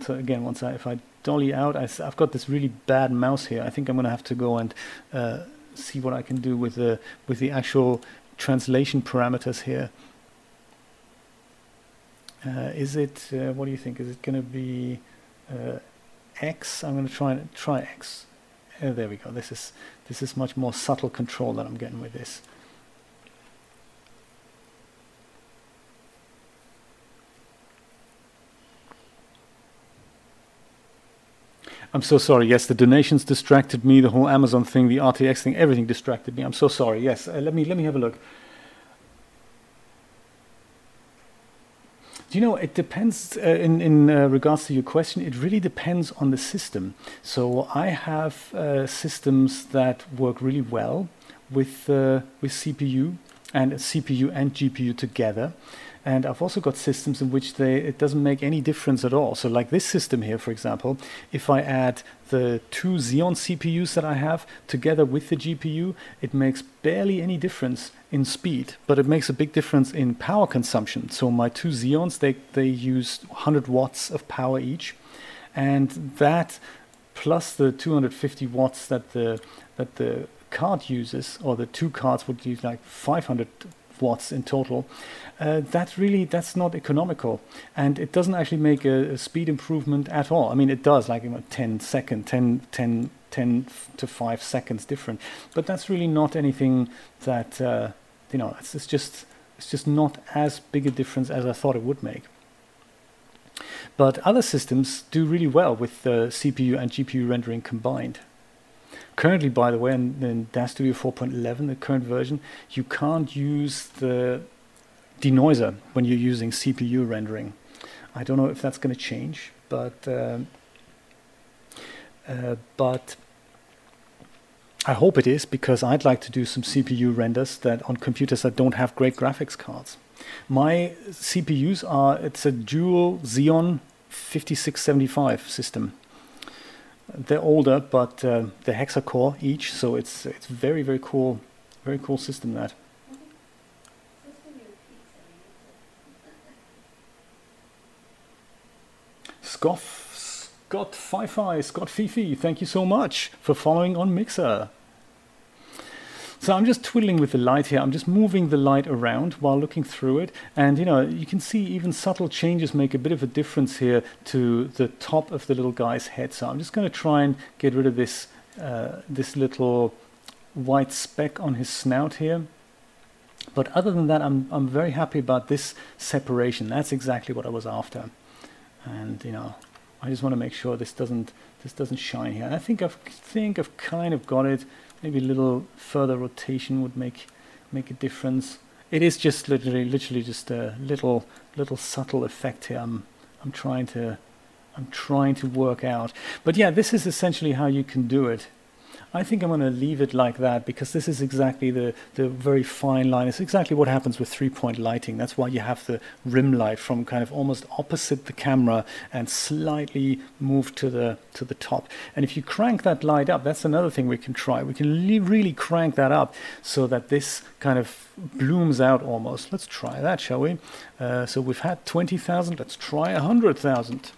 S1: So again, once I, if I dolly out. I, have got this really bad mouse here. I think I'm going to have to go and uh, see what I can do with the with the actual translation parameters here. Uh, is it? Uh, what do you think? Is it going to be uh, X? I'm going to try and try X. Uh, there we go. This is this is much more subtle control that I'm getting with this. I'm so sorry. Yes, the donations distracted me. The whole Amazon thing, the RTX thing, everything distracted me. I'm so sorry. Yes, uh, let me let me have a look. You know, it depends uh, in, in uh, regards to your question, it really depends on the system. So I have uh, systems that work really well with, uh, with CPU and CPU and GPU together. And I've also got systems in which they, it doesn't make any difference at all. So like this system here, for example, if I add the two Xeon CPUs that I have together with the GPU, it makes barely any difference in speed, but it makes a big difference in power consumption. So my two Xeons, they, they use 100 watts of power each. And that plus the 250 watts that the, that the card uses, or the two cards would use like 500 watts in total, uh, that really that's not economical, and it doesn't actually make a, a, speed improvement at all. I mean, it does like you know, 10 second, 10, 10, 10 to 5 seconds different, but that's really not anything that uh, you know. It's, it's just it's just not as big a difference as I thought it would make. But other systems do really well with uh, CPU and GPU rendering combined. Currently, by the way, in, in DAZ Studio 4.11, the current version, you can't use the denoiser when you're using CPU rendering. I don't know if that's going to change, but um, uh, but I hope it is because I'd like to do some CPU renders that on computers that don't have great graphics cards. My CPUs are it's a dual Xeon 5675 system. They're older, but uh, they're hexa-core each, so it's it's very very cool, very cool system that. Scott, Scott Fi-Fi, Scott Fifi, thank you so much for following on Mixer. So I'm just twiddling with the light here. I'm just moving the light around while looking through it. And you know, you can see even subtle changes make a bit of a difference here to the top of the little guy's head. So I'm just going to try and get rid of this, uh, this little white speck on his snout here. But other than that, I'm, I'm very happy about this separation. That's exactly what I was after. And you know, I just want to make sure this doesn't this doesn't shine here. And I think I've think I've kind of got it. Maybe a little further rotation would make make a difference. It is just literally literally just a little little subtle effect here. I'm I'm trying to I'm trying to work out. But yeah, this is essentially how you can do it. I think I'm going to leave it like that because this is exactly the, the very fine line. It's exactly what happens with three-point lighting. That's why you have the rim light from kind of almost opposite the camera and slightly move to the to the top. And if you crank that light up, that's another thing we can try. We can le- really crank that up so that this kind of blooms out almost. Let's try that, shall we? Uh, so we've had 20,000. Let's try 100,000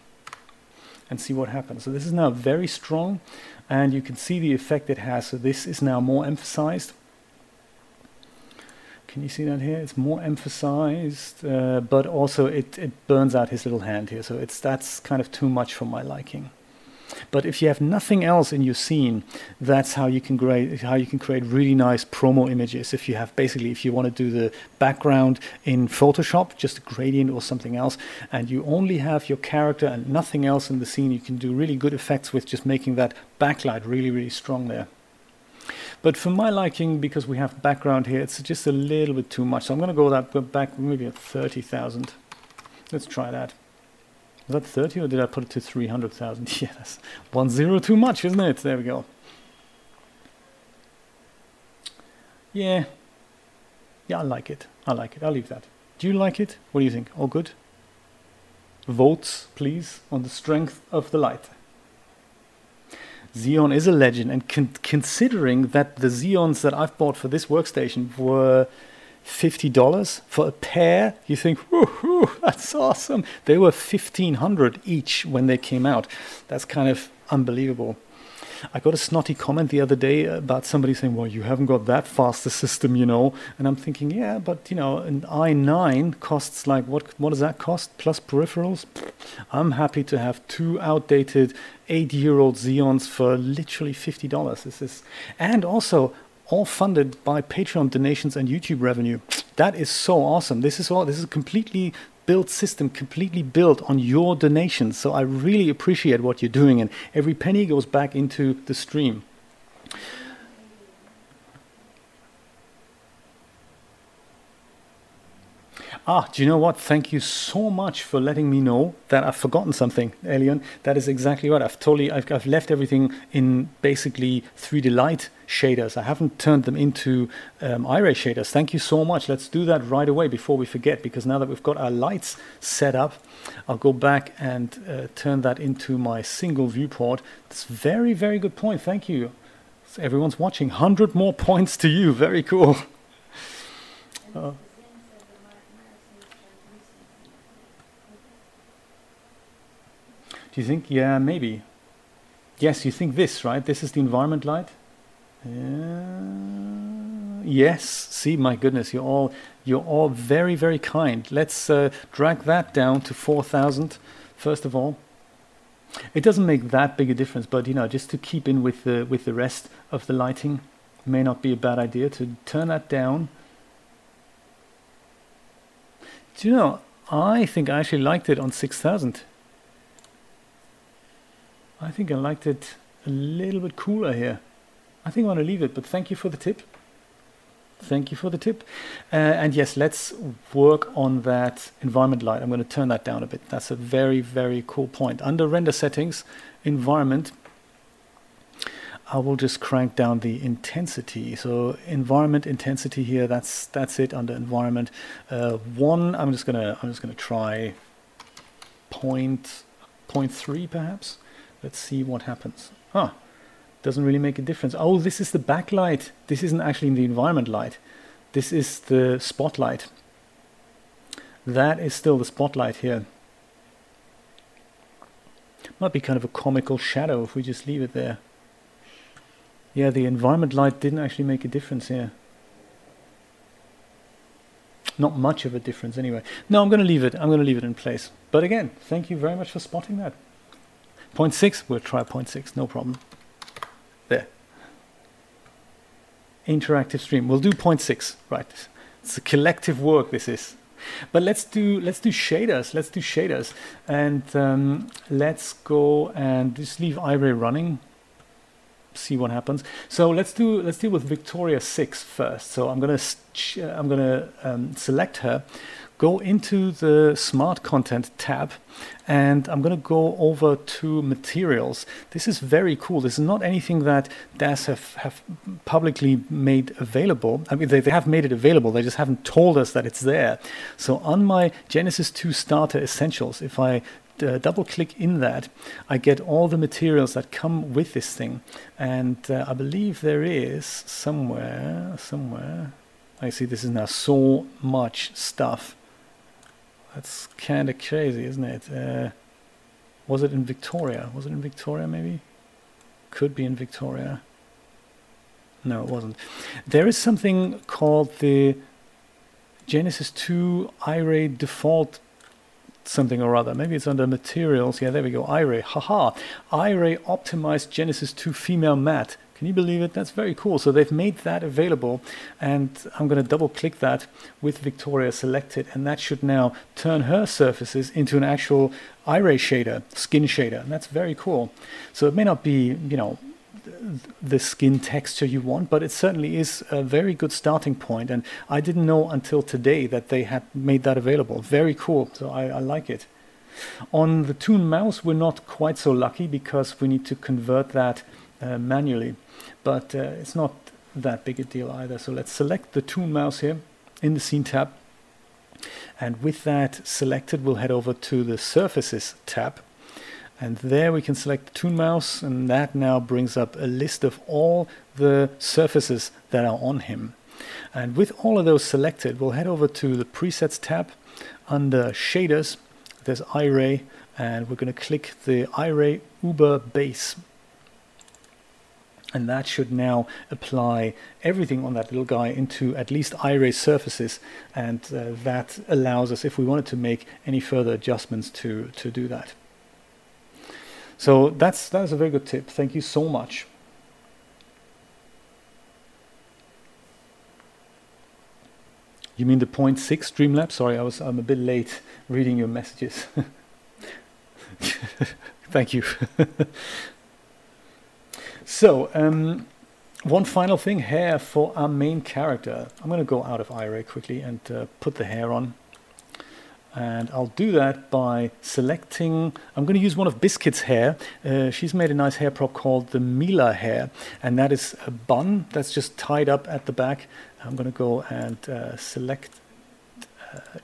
S1: and see what happens. So this is now very strong and you can see the effect it has. So this is now more emphasized. Can you see that here? It's more emphasized, uh, but also it, it burns out his little hand here. So it's that's kind of too much for my liking. But if you have nothing else in your scene, that's how you can create how you can create really nice promo images. If you have basically if you want to do the background in Photoshop, just a gradient or something else, and you only have your character and nothing else in the scene, you can do really good effects with just making that backlight really really strong there. But for my liking, because we have background here, it's just a little bit too much. So I'm going to go that back maybe at 30,000. Let's try that. Was that 30 or did I put it to 300,000? (laughs) Yeah, one zero too much, isn't it? There we go. Yeah. Yeah, I like it. I like it. I'll leave that. Do you like it? What do you think? All good? Votes, please, on the strength of the light. Xeon is a legend, and con considering that the Xeons that I've bought for this workstation were $50 for a pair. You think, whoo, that's awesome. They were 1500 each when they came out. That's kind of unbelievable. I got a snotty comment the other day about somebody saying, "Well, you haven't got that fast a system, you know." And I'm thinking, "Yeah, but you know, an i9 costs like what? What does that cost plus peripherals? I'm happy to have two outdated eight-year-old Xeons for literally fifty dollars. This is, and also all funded by Patreon donations and YouTube revenue. That is so awesome. This is all. This is a completely built system, completely built on your donations. So I really appreciate what you're doing, and every penny goes back into the stream. Ah, do you know what? Thank you so much for letting me know that I've forgotten something, Elion. That is exactly right. I've totally, I've, I've left everything in basically 3Delight shaders. I haven't turned them into um, Iray shaders. Thank you so much. Let's do that right away before we forget, because now that we've got our lights set up, I'll go back and uh, turn that into my single viewport. It's very, very good point. Thank you. So everyone's watching. 100 more points to you. Very cool. Uh, (laughs) Do you think? Yeah, maybe. Yes, you think this, right? This is the environment light. Yes. See, my goodness, you're all you're all very, very kind. Let's uh, drag that down to four thousand. First of all, it doesn't make that big a difference, but you know, just to keep in with the with the rest of the lighting, may not be a bad idea to turn that down. Do you know? I think I actually liked it on six thousand. I think I liked it a little bit cooler here. I think I want to leave it, but thank you for the tip. Thank you for the tip. Uh, and yes, let's work on that environment light. I'm going to turn that down a bit. That's a very, very cool point. Under render settings, environment, I will just crank down the intensity. So environment intensity here, that's that's it under environment. Uh, one, I'm just gonna I'm just gonna try point point three perhaps. Let's see what happens. Huh, doesn't really make a difference. Oh, this is the backlight. This isn't actually the environment light. This is the spotlight. That is still the spotlight here. Might be kind of a comical shadow if we just leave it there. Yeah, the environment light didn't actually make a difference here. Not much of a difference anyway. No, I'm going to leave it. I'm going to leave it in place. But again, thank you very much for spotting that. 0.6, we'll try 0.6, no problem. There. Interactive stream. We'll do 0.6, right. It's a collective work, this is. But let's do let's do shaders. Let's do shaders, and um, let's go and just leave Iray running. See what happens. So let's do let's deal with Victoria 6 first. So I'm gonna I'm gonna um, select her go into the smart content tab and I'm going to go over to materials. This is very cool. This is not anything that DAZ have, have publicly made available. I mean, they, they have made it available, they just haven't told us that it's there. So on my Genesis 2 Starter Essentials, if I uh, double click in that, I get all the materials that come with this thing. And uh, I believe there is somewhere, somewhere, I see this is now so much stuff. That's kind of crazy, isn't it? Uh, was it in Victoria? Was it in Victoria maybe? Could be in Victoria. No, it wasn't. There is something called the Genesis 2 Iray default something or other. Maybe it's under materials. Yeah, there we go. Iray. Haha. Iray optimized Genesis 2 female matte. Can you believe it? That's very cool. So they've made that available, and I'm going to double click that with Victoria selected, and that should now turn her surfaces into an actual Iray shader, skin shader, and that's very cool. So it may not be, you know, the skin texture you want, but it certainly is a very good starting point. And I didn't know until today that they had made that available. Very cool. So I, I like it. On the Toon mouse, we're not quite so lucky because we need to convert that manually, but uh, it's not that big a deal either. So let's select the Toon mouse here in the Scene tab. And with that selected, we'll head over to the Surfaces tab and there we can select the Toon mouse and that now brings up a list of all the surfaces that are on him. And with all of those selected, we'll head over to the presets tab under shaders. There's Iray and we're going to click the Iray Uber base. And that should now apply everything on that little guy into at least Iray surfaces. And uh, that allows us, if we wanted to make any further adjustments, to, to do that. So that's that's a very good tip. Thank you so much. You mean the point six Streamlabs? Sorry, I was I'm a bit late reading your messages. (laughs) Thank you. (laughs) so um, one final thing, hair for our main character. I'm going to go out of Iray quickly and uh, put the hair on. And I'll do that by selecting, I'm going to use one of Biscuit's hair. Uh, she's made a nice hair prop called the Mila hair, and that is a bun that's just tied up at the back. I'm going to go and uh, select, uh,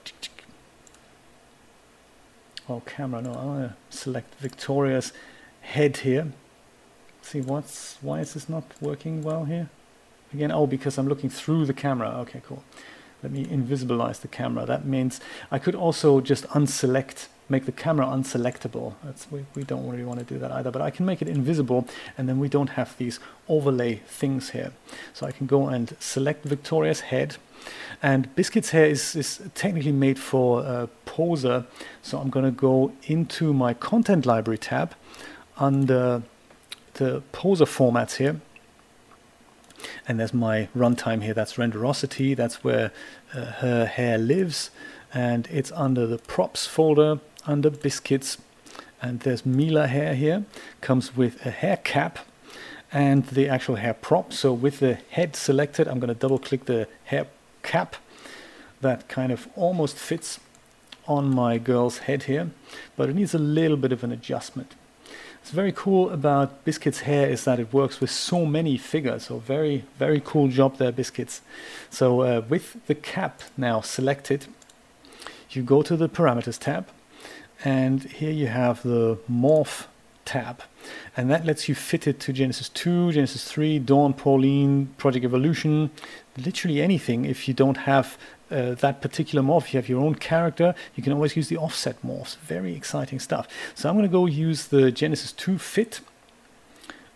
S1: oh camera, no, I'm going to select Victoria's head here. See what's, why is this not working well here? Again, oh, because I'm looking through the camera. Okay, cool. Let me invisibilize the camera. That means I could also just unselect, make the camera unselectable. That's, we, we don't really want to do that either, but I can make it invisible and then we don't have these overlay things here. So I can go and select Victoria's head and Biscuit's hair is, is technically made for uh, Poser. So I'm going to go into my content library tab under the Poser formats here and there's my runtime here. That's renderosity. That's where uh, her hair lives. And it's under the props folder under biscuits. And there's Mila hair here. Comes with a hair cap and the actual hair prop. So with the head selected, I'm going to double click the hair cap. That kind of almost fits on my girl's head here, but it needs a little bit of an adjustment. What's very cool about Biscuit's hair is that it works with so many figures. So very, very cool job there, Biscuits. So uh, with the cap now selected, you go to the parameters tab and here you have the morph tab and that lets you fit it to Genesis 2, Genesis 3, Dawn, Pauline, Project Evolution, literally anything if you don't have uh, that particular morph. If you have your own character, you can always use the offset morphs. Very exciting stuff. So I'm going to go use the Genesis 2 fit,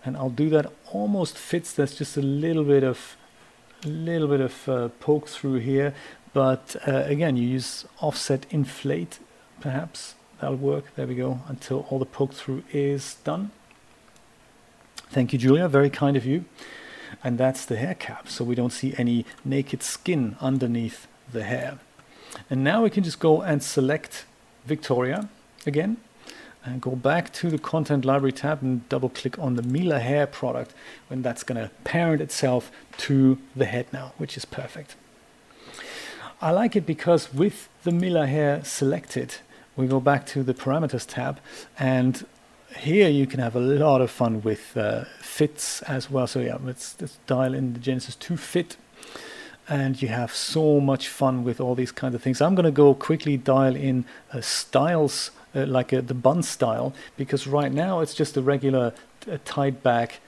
S1: and I'll do that almost fits. That's just a little bit of a little bit of uh, poke through here, but uh, again, you use offset inflate, perhaps that'll work. There we go. Until all the poke through is done. Thank you, Julia. Very kind of you. And that's the hair cap, so we don't see any naked skin underneath the hair. And now we can just go and select Victoria again and go back to the content library tab and double click on the Mila hair product when that's going to parent itself to the head now, which is perfect. I like it because with the Mila hair selected, we go back to the parameters tab and here you can have a lot of fun with uh, fits as well. So yeah, let's, let's dial in the Genesis 2 fit and you have so much fun with all these kinds of things. I'm going to go quickly dial in uh, styles uh, like the bun style because right now it's just a regular uh, tied back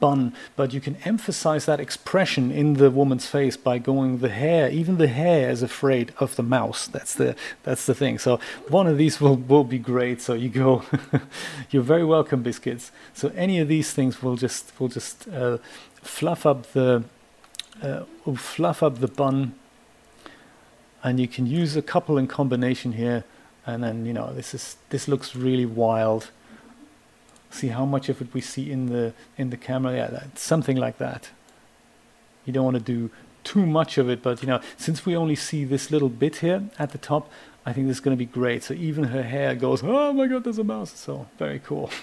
S1: bun, but you can emphasize that expression in the woman's face by going the hair. Even the hair is afraid of the mouse. That's the that's the thing. So one of these will will be great. So you go, (laughs) you're very welcome, biscuits. So any of these things will just will just uh, fluff up the uh, will fluff up the bun, and you can use a couple in combination here. And then you know this is this looks really wild see how much of it we see in the in the camera. Yeah, that, something like that. You don't want to do too much of it, but you know, since we only see this little bit here at the top, I think this is going to be great. So even her hair goes, oh my god, there's a mouse. So very cool. (laughs)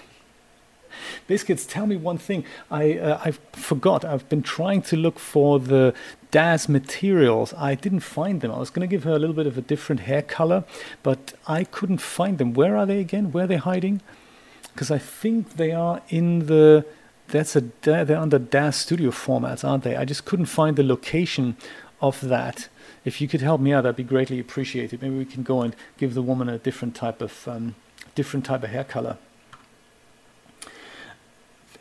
S1: Biscuits, tell me one thing. I uh, I forgot. I've been trying to look for the DAZ materials. I didn't find them. I was going to give her a little bit of a different hair color, but I couldn't find them. Where are they again? Where are they hiding? because I think they are in the that's a they're under DAZ Studio formats, aren't they? I just couldn't find the location of that. If you could help me out, that'd be greatly appreciated. Maybe we can go and give the woman a different type of um, different type of hair color.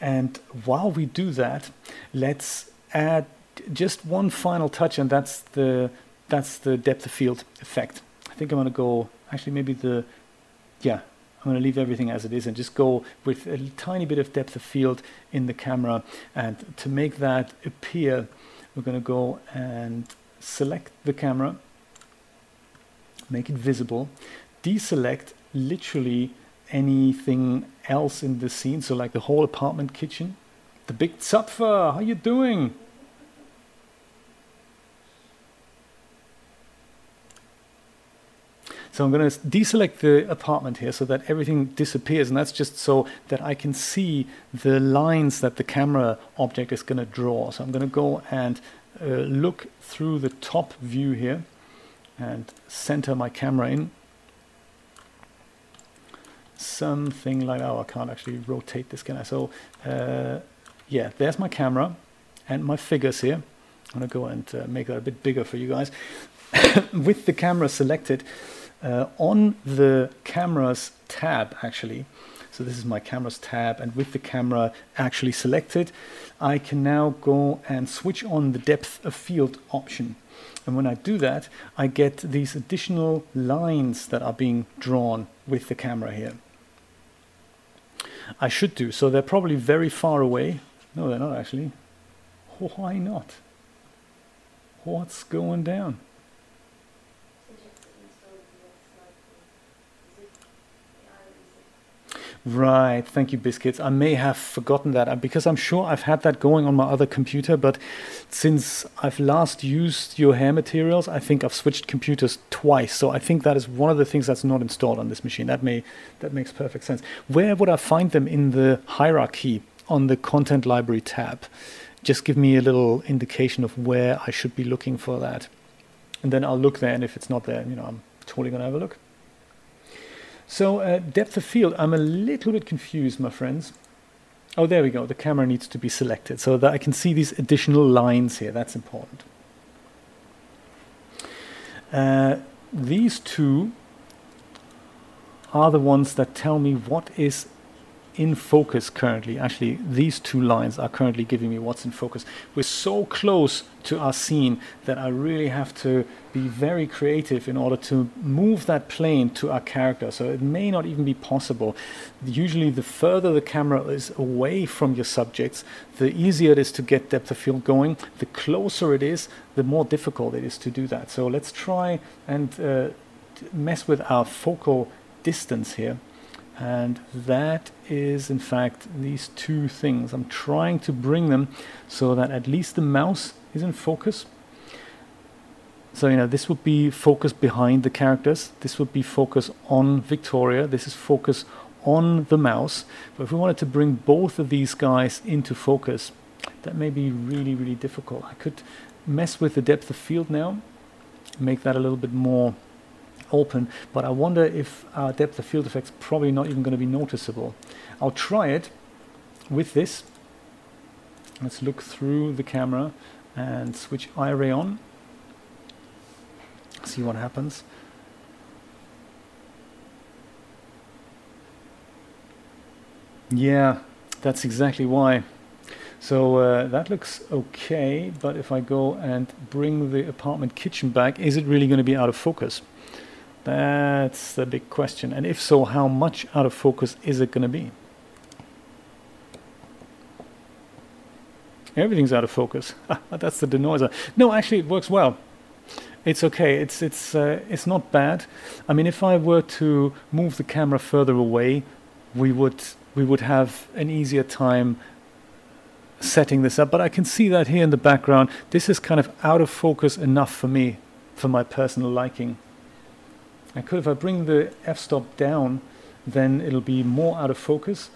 S1: And while we do that, let's add just one final touch, and that's the that's the depth of field effect. I think I'm going to go actually maybe the yeah I'm going to leave everything as it is and just go with a tiny bit of depth of field in the camera. And to make that appear, we're going to go and select the camera, make it visible, deselect literally anything else in the scene. So like the whole apartment kitchen. The big Zapfer, how are you doing? So I'm going to deselect the apartment here so that everything disappears. And that's just so that I can see the lines that the camera object is going to draw. So I'm going to go and uh, look through the top view here and center my camera in. Something like, oh, I can't actually rotate this, can I? So, uh, yeah, there's my camera and my figures here. I'm to go and uh, make that a bit bigger for you guys. (coughs) With the camera selected, uh, on the cameras tab actually so this is my cameras tab and with the camera actually selected I can now go and switch on the depth of field option and when I do that I get these additional lines that are being drawn with the camera here I should do. So they're probably very far away. No they're not actually. Why not? What's going down Right, thank you, Biscuits. I may have forgotten that uh, because I'm sure I've had that going on my other computer, but since I've last used your hair materials, I think I've switched computers twice. So I think that is one of the things that's not installed on this machine. That may that makes perfect sense. Where would I find them in the hierarchy on the content library tab? Just give me a little indication of where I should be looking for that. And then I'll look there, and if it's not there, you know, I'm totally gonna have a look. So uh, depth of field, I'm a little bit confused, my friends. Oh, there we go. The camera needs to be selected so that I can see these additional lines here. That's important. Uh, these two are the ones that tell me what is in focus currently. Actually, these two lines are currently giving me what's in focus. We're so close to our scene that I really have to be very creative in order to move that plane to our character. So it may not even be possible. Usually, the further the camera is away from your subjects, the easier it is to get depth of field going. The closer it is, the more difficult it is to do that. So let's try and uh, mess with our focal distance here and that is in fact these two things. I'm trying to bring them so that at least the mouse is in focus. So you know this would be focus behind the characters. This would be focus on Victoria. This is focus on the mouse. But if we wanted to bring both of these guys into focus that may be really really difficult. I could mess with the depth of field now make that a little bit more open, but I wonder if our depth of field effect's probably not even going to be noticeable. I'll try it with this. Let's look through the camera and switch Iray on. See what happens. Yeah, that's exactly why. So uh, that looks okay, but if I go and bring the apartment kitchen back, is it really going to be out of focus? That's the big question. And if so, how much out of focus is it going to be? Everything's out of focus. (laughs) That's the denoiser. No, actually, it works well. It's okay. It's it's uh, it's not bad. I mean, if I were to move the camera further away, we would we would have an easier time setting this up. But I can see that here in the background. This is kind of out of focus enough for me, for my personal liking. I could, if I bring the f-stop down, then it'll be more out of focus,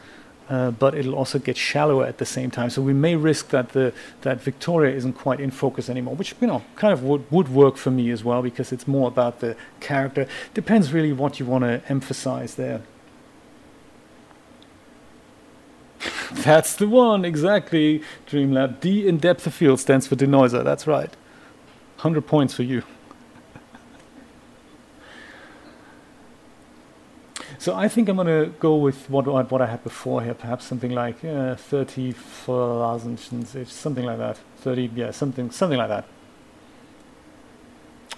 S1: uh, but it'll also get shallower at the same time. So we may risk that the that Victoria isn't quite in focus anymore, which you know kind of would, would work for me as well because it's more about the character. Depends really what you want to emphasize there. (laughs) That's the one, exactly, Dreamlab. D in depth of field stands for denoiser, that's right. 100 points for you. So I think I'm going to go with what what I had before here, perhaps something like uh, 30,000, something like that. 30, yeah, something something like that.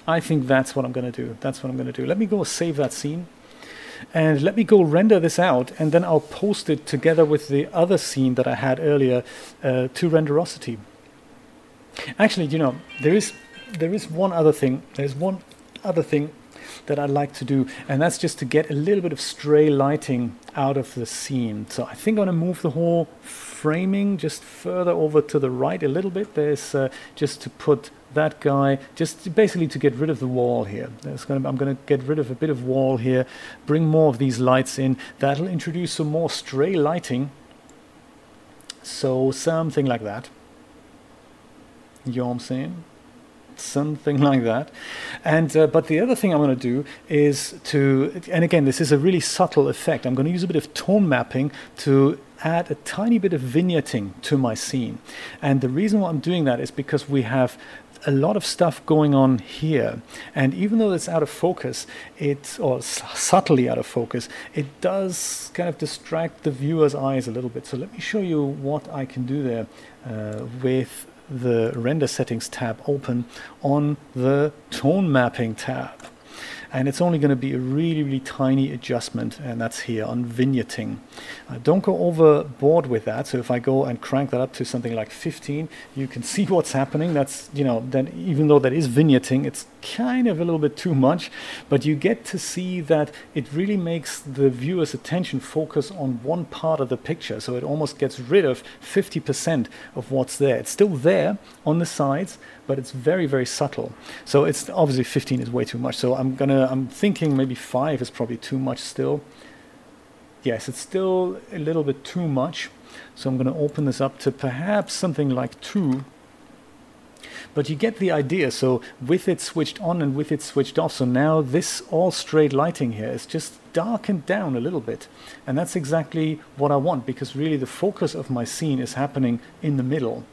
S1: I think that's what I'm going to do. That's what I'm going to do. Let me go save that scene. And let me go render this out, and then I'll post it together with the other scene that I had earlier uh, to Renderosity. Actually, you know, there is there is one other thing. There's one other thing that I like to do, and that's just to get a little bit of stray lighting out of the scene. So I think I'm going to move the whole framing just further over to the right a little bit. There's uh, just to put that guy, just basically to get rid of the wall here. Gonna, I'm going to get rid of a bit of wall here, bring more of these lights in. That'll introduce some more stray lighting. So something like that. You know what I'm saying? Something (laughs) like that. And uh, but the other thing I'm going to do is to, and again, this is a really subtle effect. I'm going to use a bit of tone mapping to add a tiny bit of vignetting to my scene. And the reason why I'm doing that is because we have a lot of stuff going on here. And even though it's out of focus, it or s- subtly out of focus, it does kind of distract the viewer's eyes a little bit. So let me show you what I can do there uh, with the render settings tab open on the tone mapping tab. And it's only going to be a really, really tiny adjustment, and that's here on vignetting. Uh, don't go overboard with that. So if I go and crank that up to something like 15, you can (laughs) see what's happening. That's, you know, then even though that is vignetting, it's kind of a little bit too much, but you get to see that it really makes the viewer's attention focus on one part of the picture. So it almost gets rid of 50% of what's there. It's still there on the sides, but it's very, very subtle. So it's obviously 15 is way too much. So I'm gonna, I'm thinking maybe five is probably too much still. Yes, it's still a little bit too much. So I'm to open this up to perhaps something like two but you get the idea. So with it switched on and with it switched off, so now this all straight lighting here is just darkened down a little bit. And that's exactly what I want because really the focus of my scene is happening in the middle.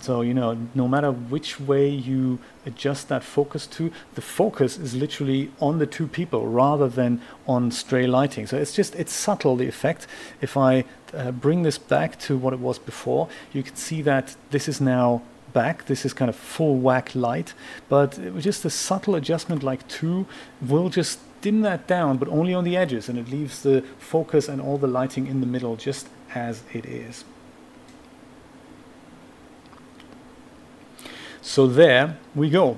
S1: So, you know, no matter which way you adjust that focus to, the focus is literally on the two people rather than on stray lighting. So it's just, it's subtle, the effect. If I uh, bring this back to what it was before, you can see that this is now back. This is kind of full whack light, but just a subtle adjustment like two will just dim that down, but only on the edges, and it leaves the focus and all the lighting in the middle just as it is. So there we go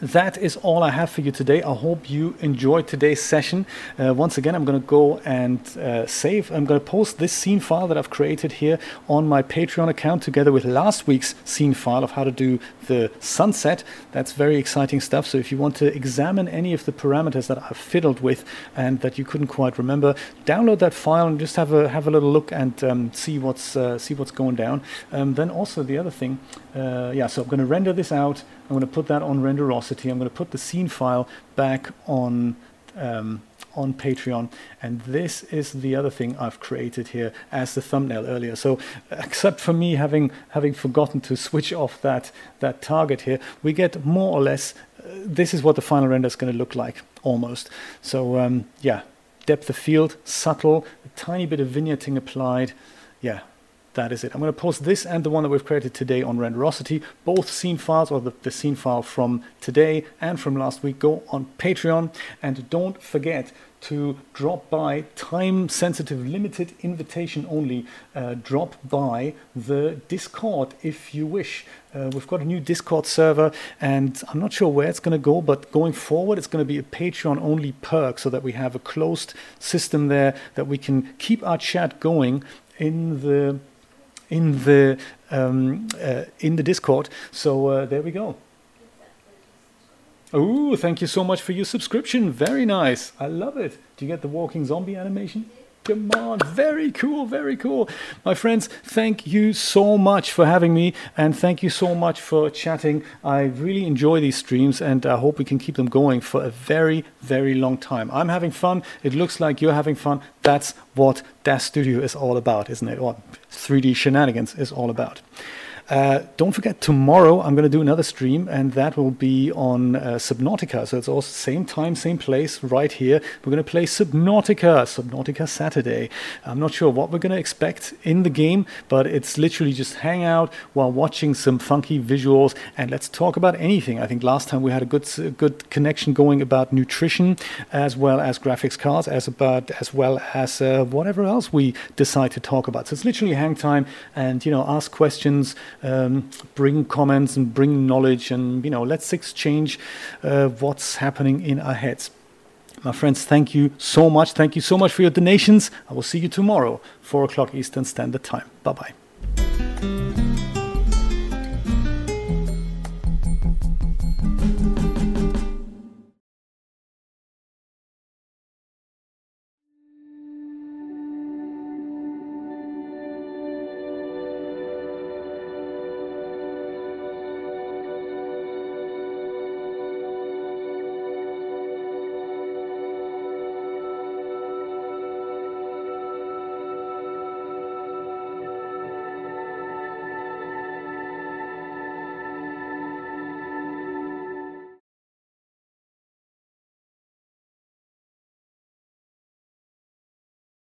S1: that is all I have for you today. I hope you enjoyed today's session. Uh, once again, I'm going to go and uh, save. I'm going to post this scene file that I've created here on my Patreon account together with last week's scene file of how to do the sunset. That's very exciting stuff. So if you want to examine any of the parameters that I've fiddled with and that you couldn't quite remember, download that file and just have a have a little look and um, see what's uh, see what's going down. Um, then also the other thing, uh, yeah. So I'm going to render this out I'm going to put that on Renderosity. I'm going to put the scene file back on um, on Patreon. And this is the other thing I've created here as the thumbnail earlier. So except for me having having forgotten to switch off that that target here, we get more or less. Uh, this is what the final render is going to look like almost. So um, yeah, depth of field, subtle, a tiny bit of vignetting applied. Yeah, that is it. I'm going to post this and the one that we've created today on Renderosity. Both scene files, or the, the scene file from today and from last week, go on Patreon. And don't forget to drop by, time sensitive, limited invitation only, uh, drop by the Discord if you wish. Uh, we've got a new Discord server, and I'm not sure where it's going to go, but going forward, it's going to be a Patreon only perk so that we have a closed system there that we can keep our chat going in the in the um, uh, in the Discord. So uh, there we go. Oh, thank you so much for your subscription. Very nice. I love it. Do you get the walking zombie animation? Come on, very cool, very cool. My friends, thank you so much for having me and thank you so much for chatting. I really enjoy these streams and I hope we can keep them going for a very, very long time. I'm having fun. It looks like you're having fun. That's what DAZ Studio is all about, isn't it? 3D shenanigans is all about. Uh, don't forget, tomorrow I'm going to do another stream, and that will be on uh, Subnautica. So it's also same time, same place, right here. We're going to play Subnautica, Subnautica Saturday. I'm not sure what we're going to expect in the game, but it's literally just hang out while watching some funky visuals, and let's talk about anything. I think last time we had a good, good connection going about nutrition, as well as graphics cards, as about as well as uh, whatever else we decide to talk about. So it's literally hang time, and you know, ask questions um, bring comments and bring knowledge and you know let's exchange uh, what's happening in our heads. My friends thank you so much. Thank you so much for your donations. I will see you tomorrow 4 o'clock eastern standard time. Bye bye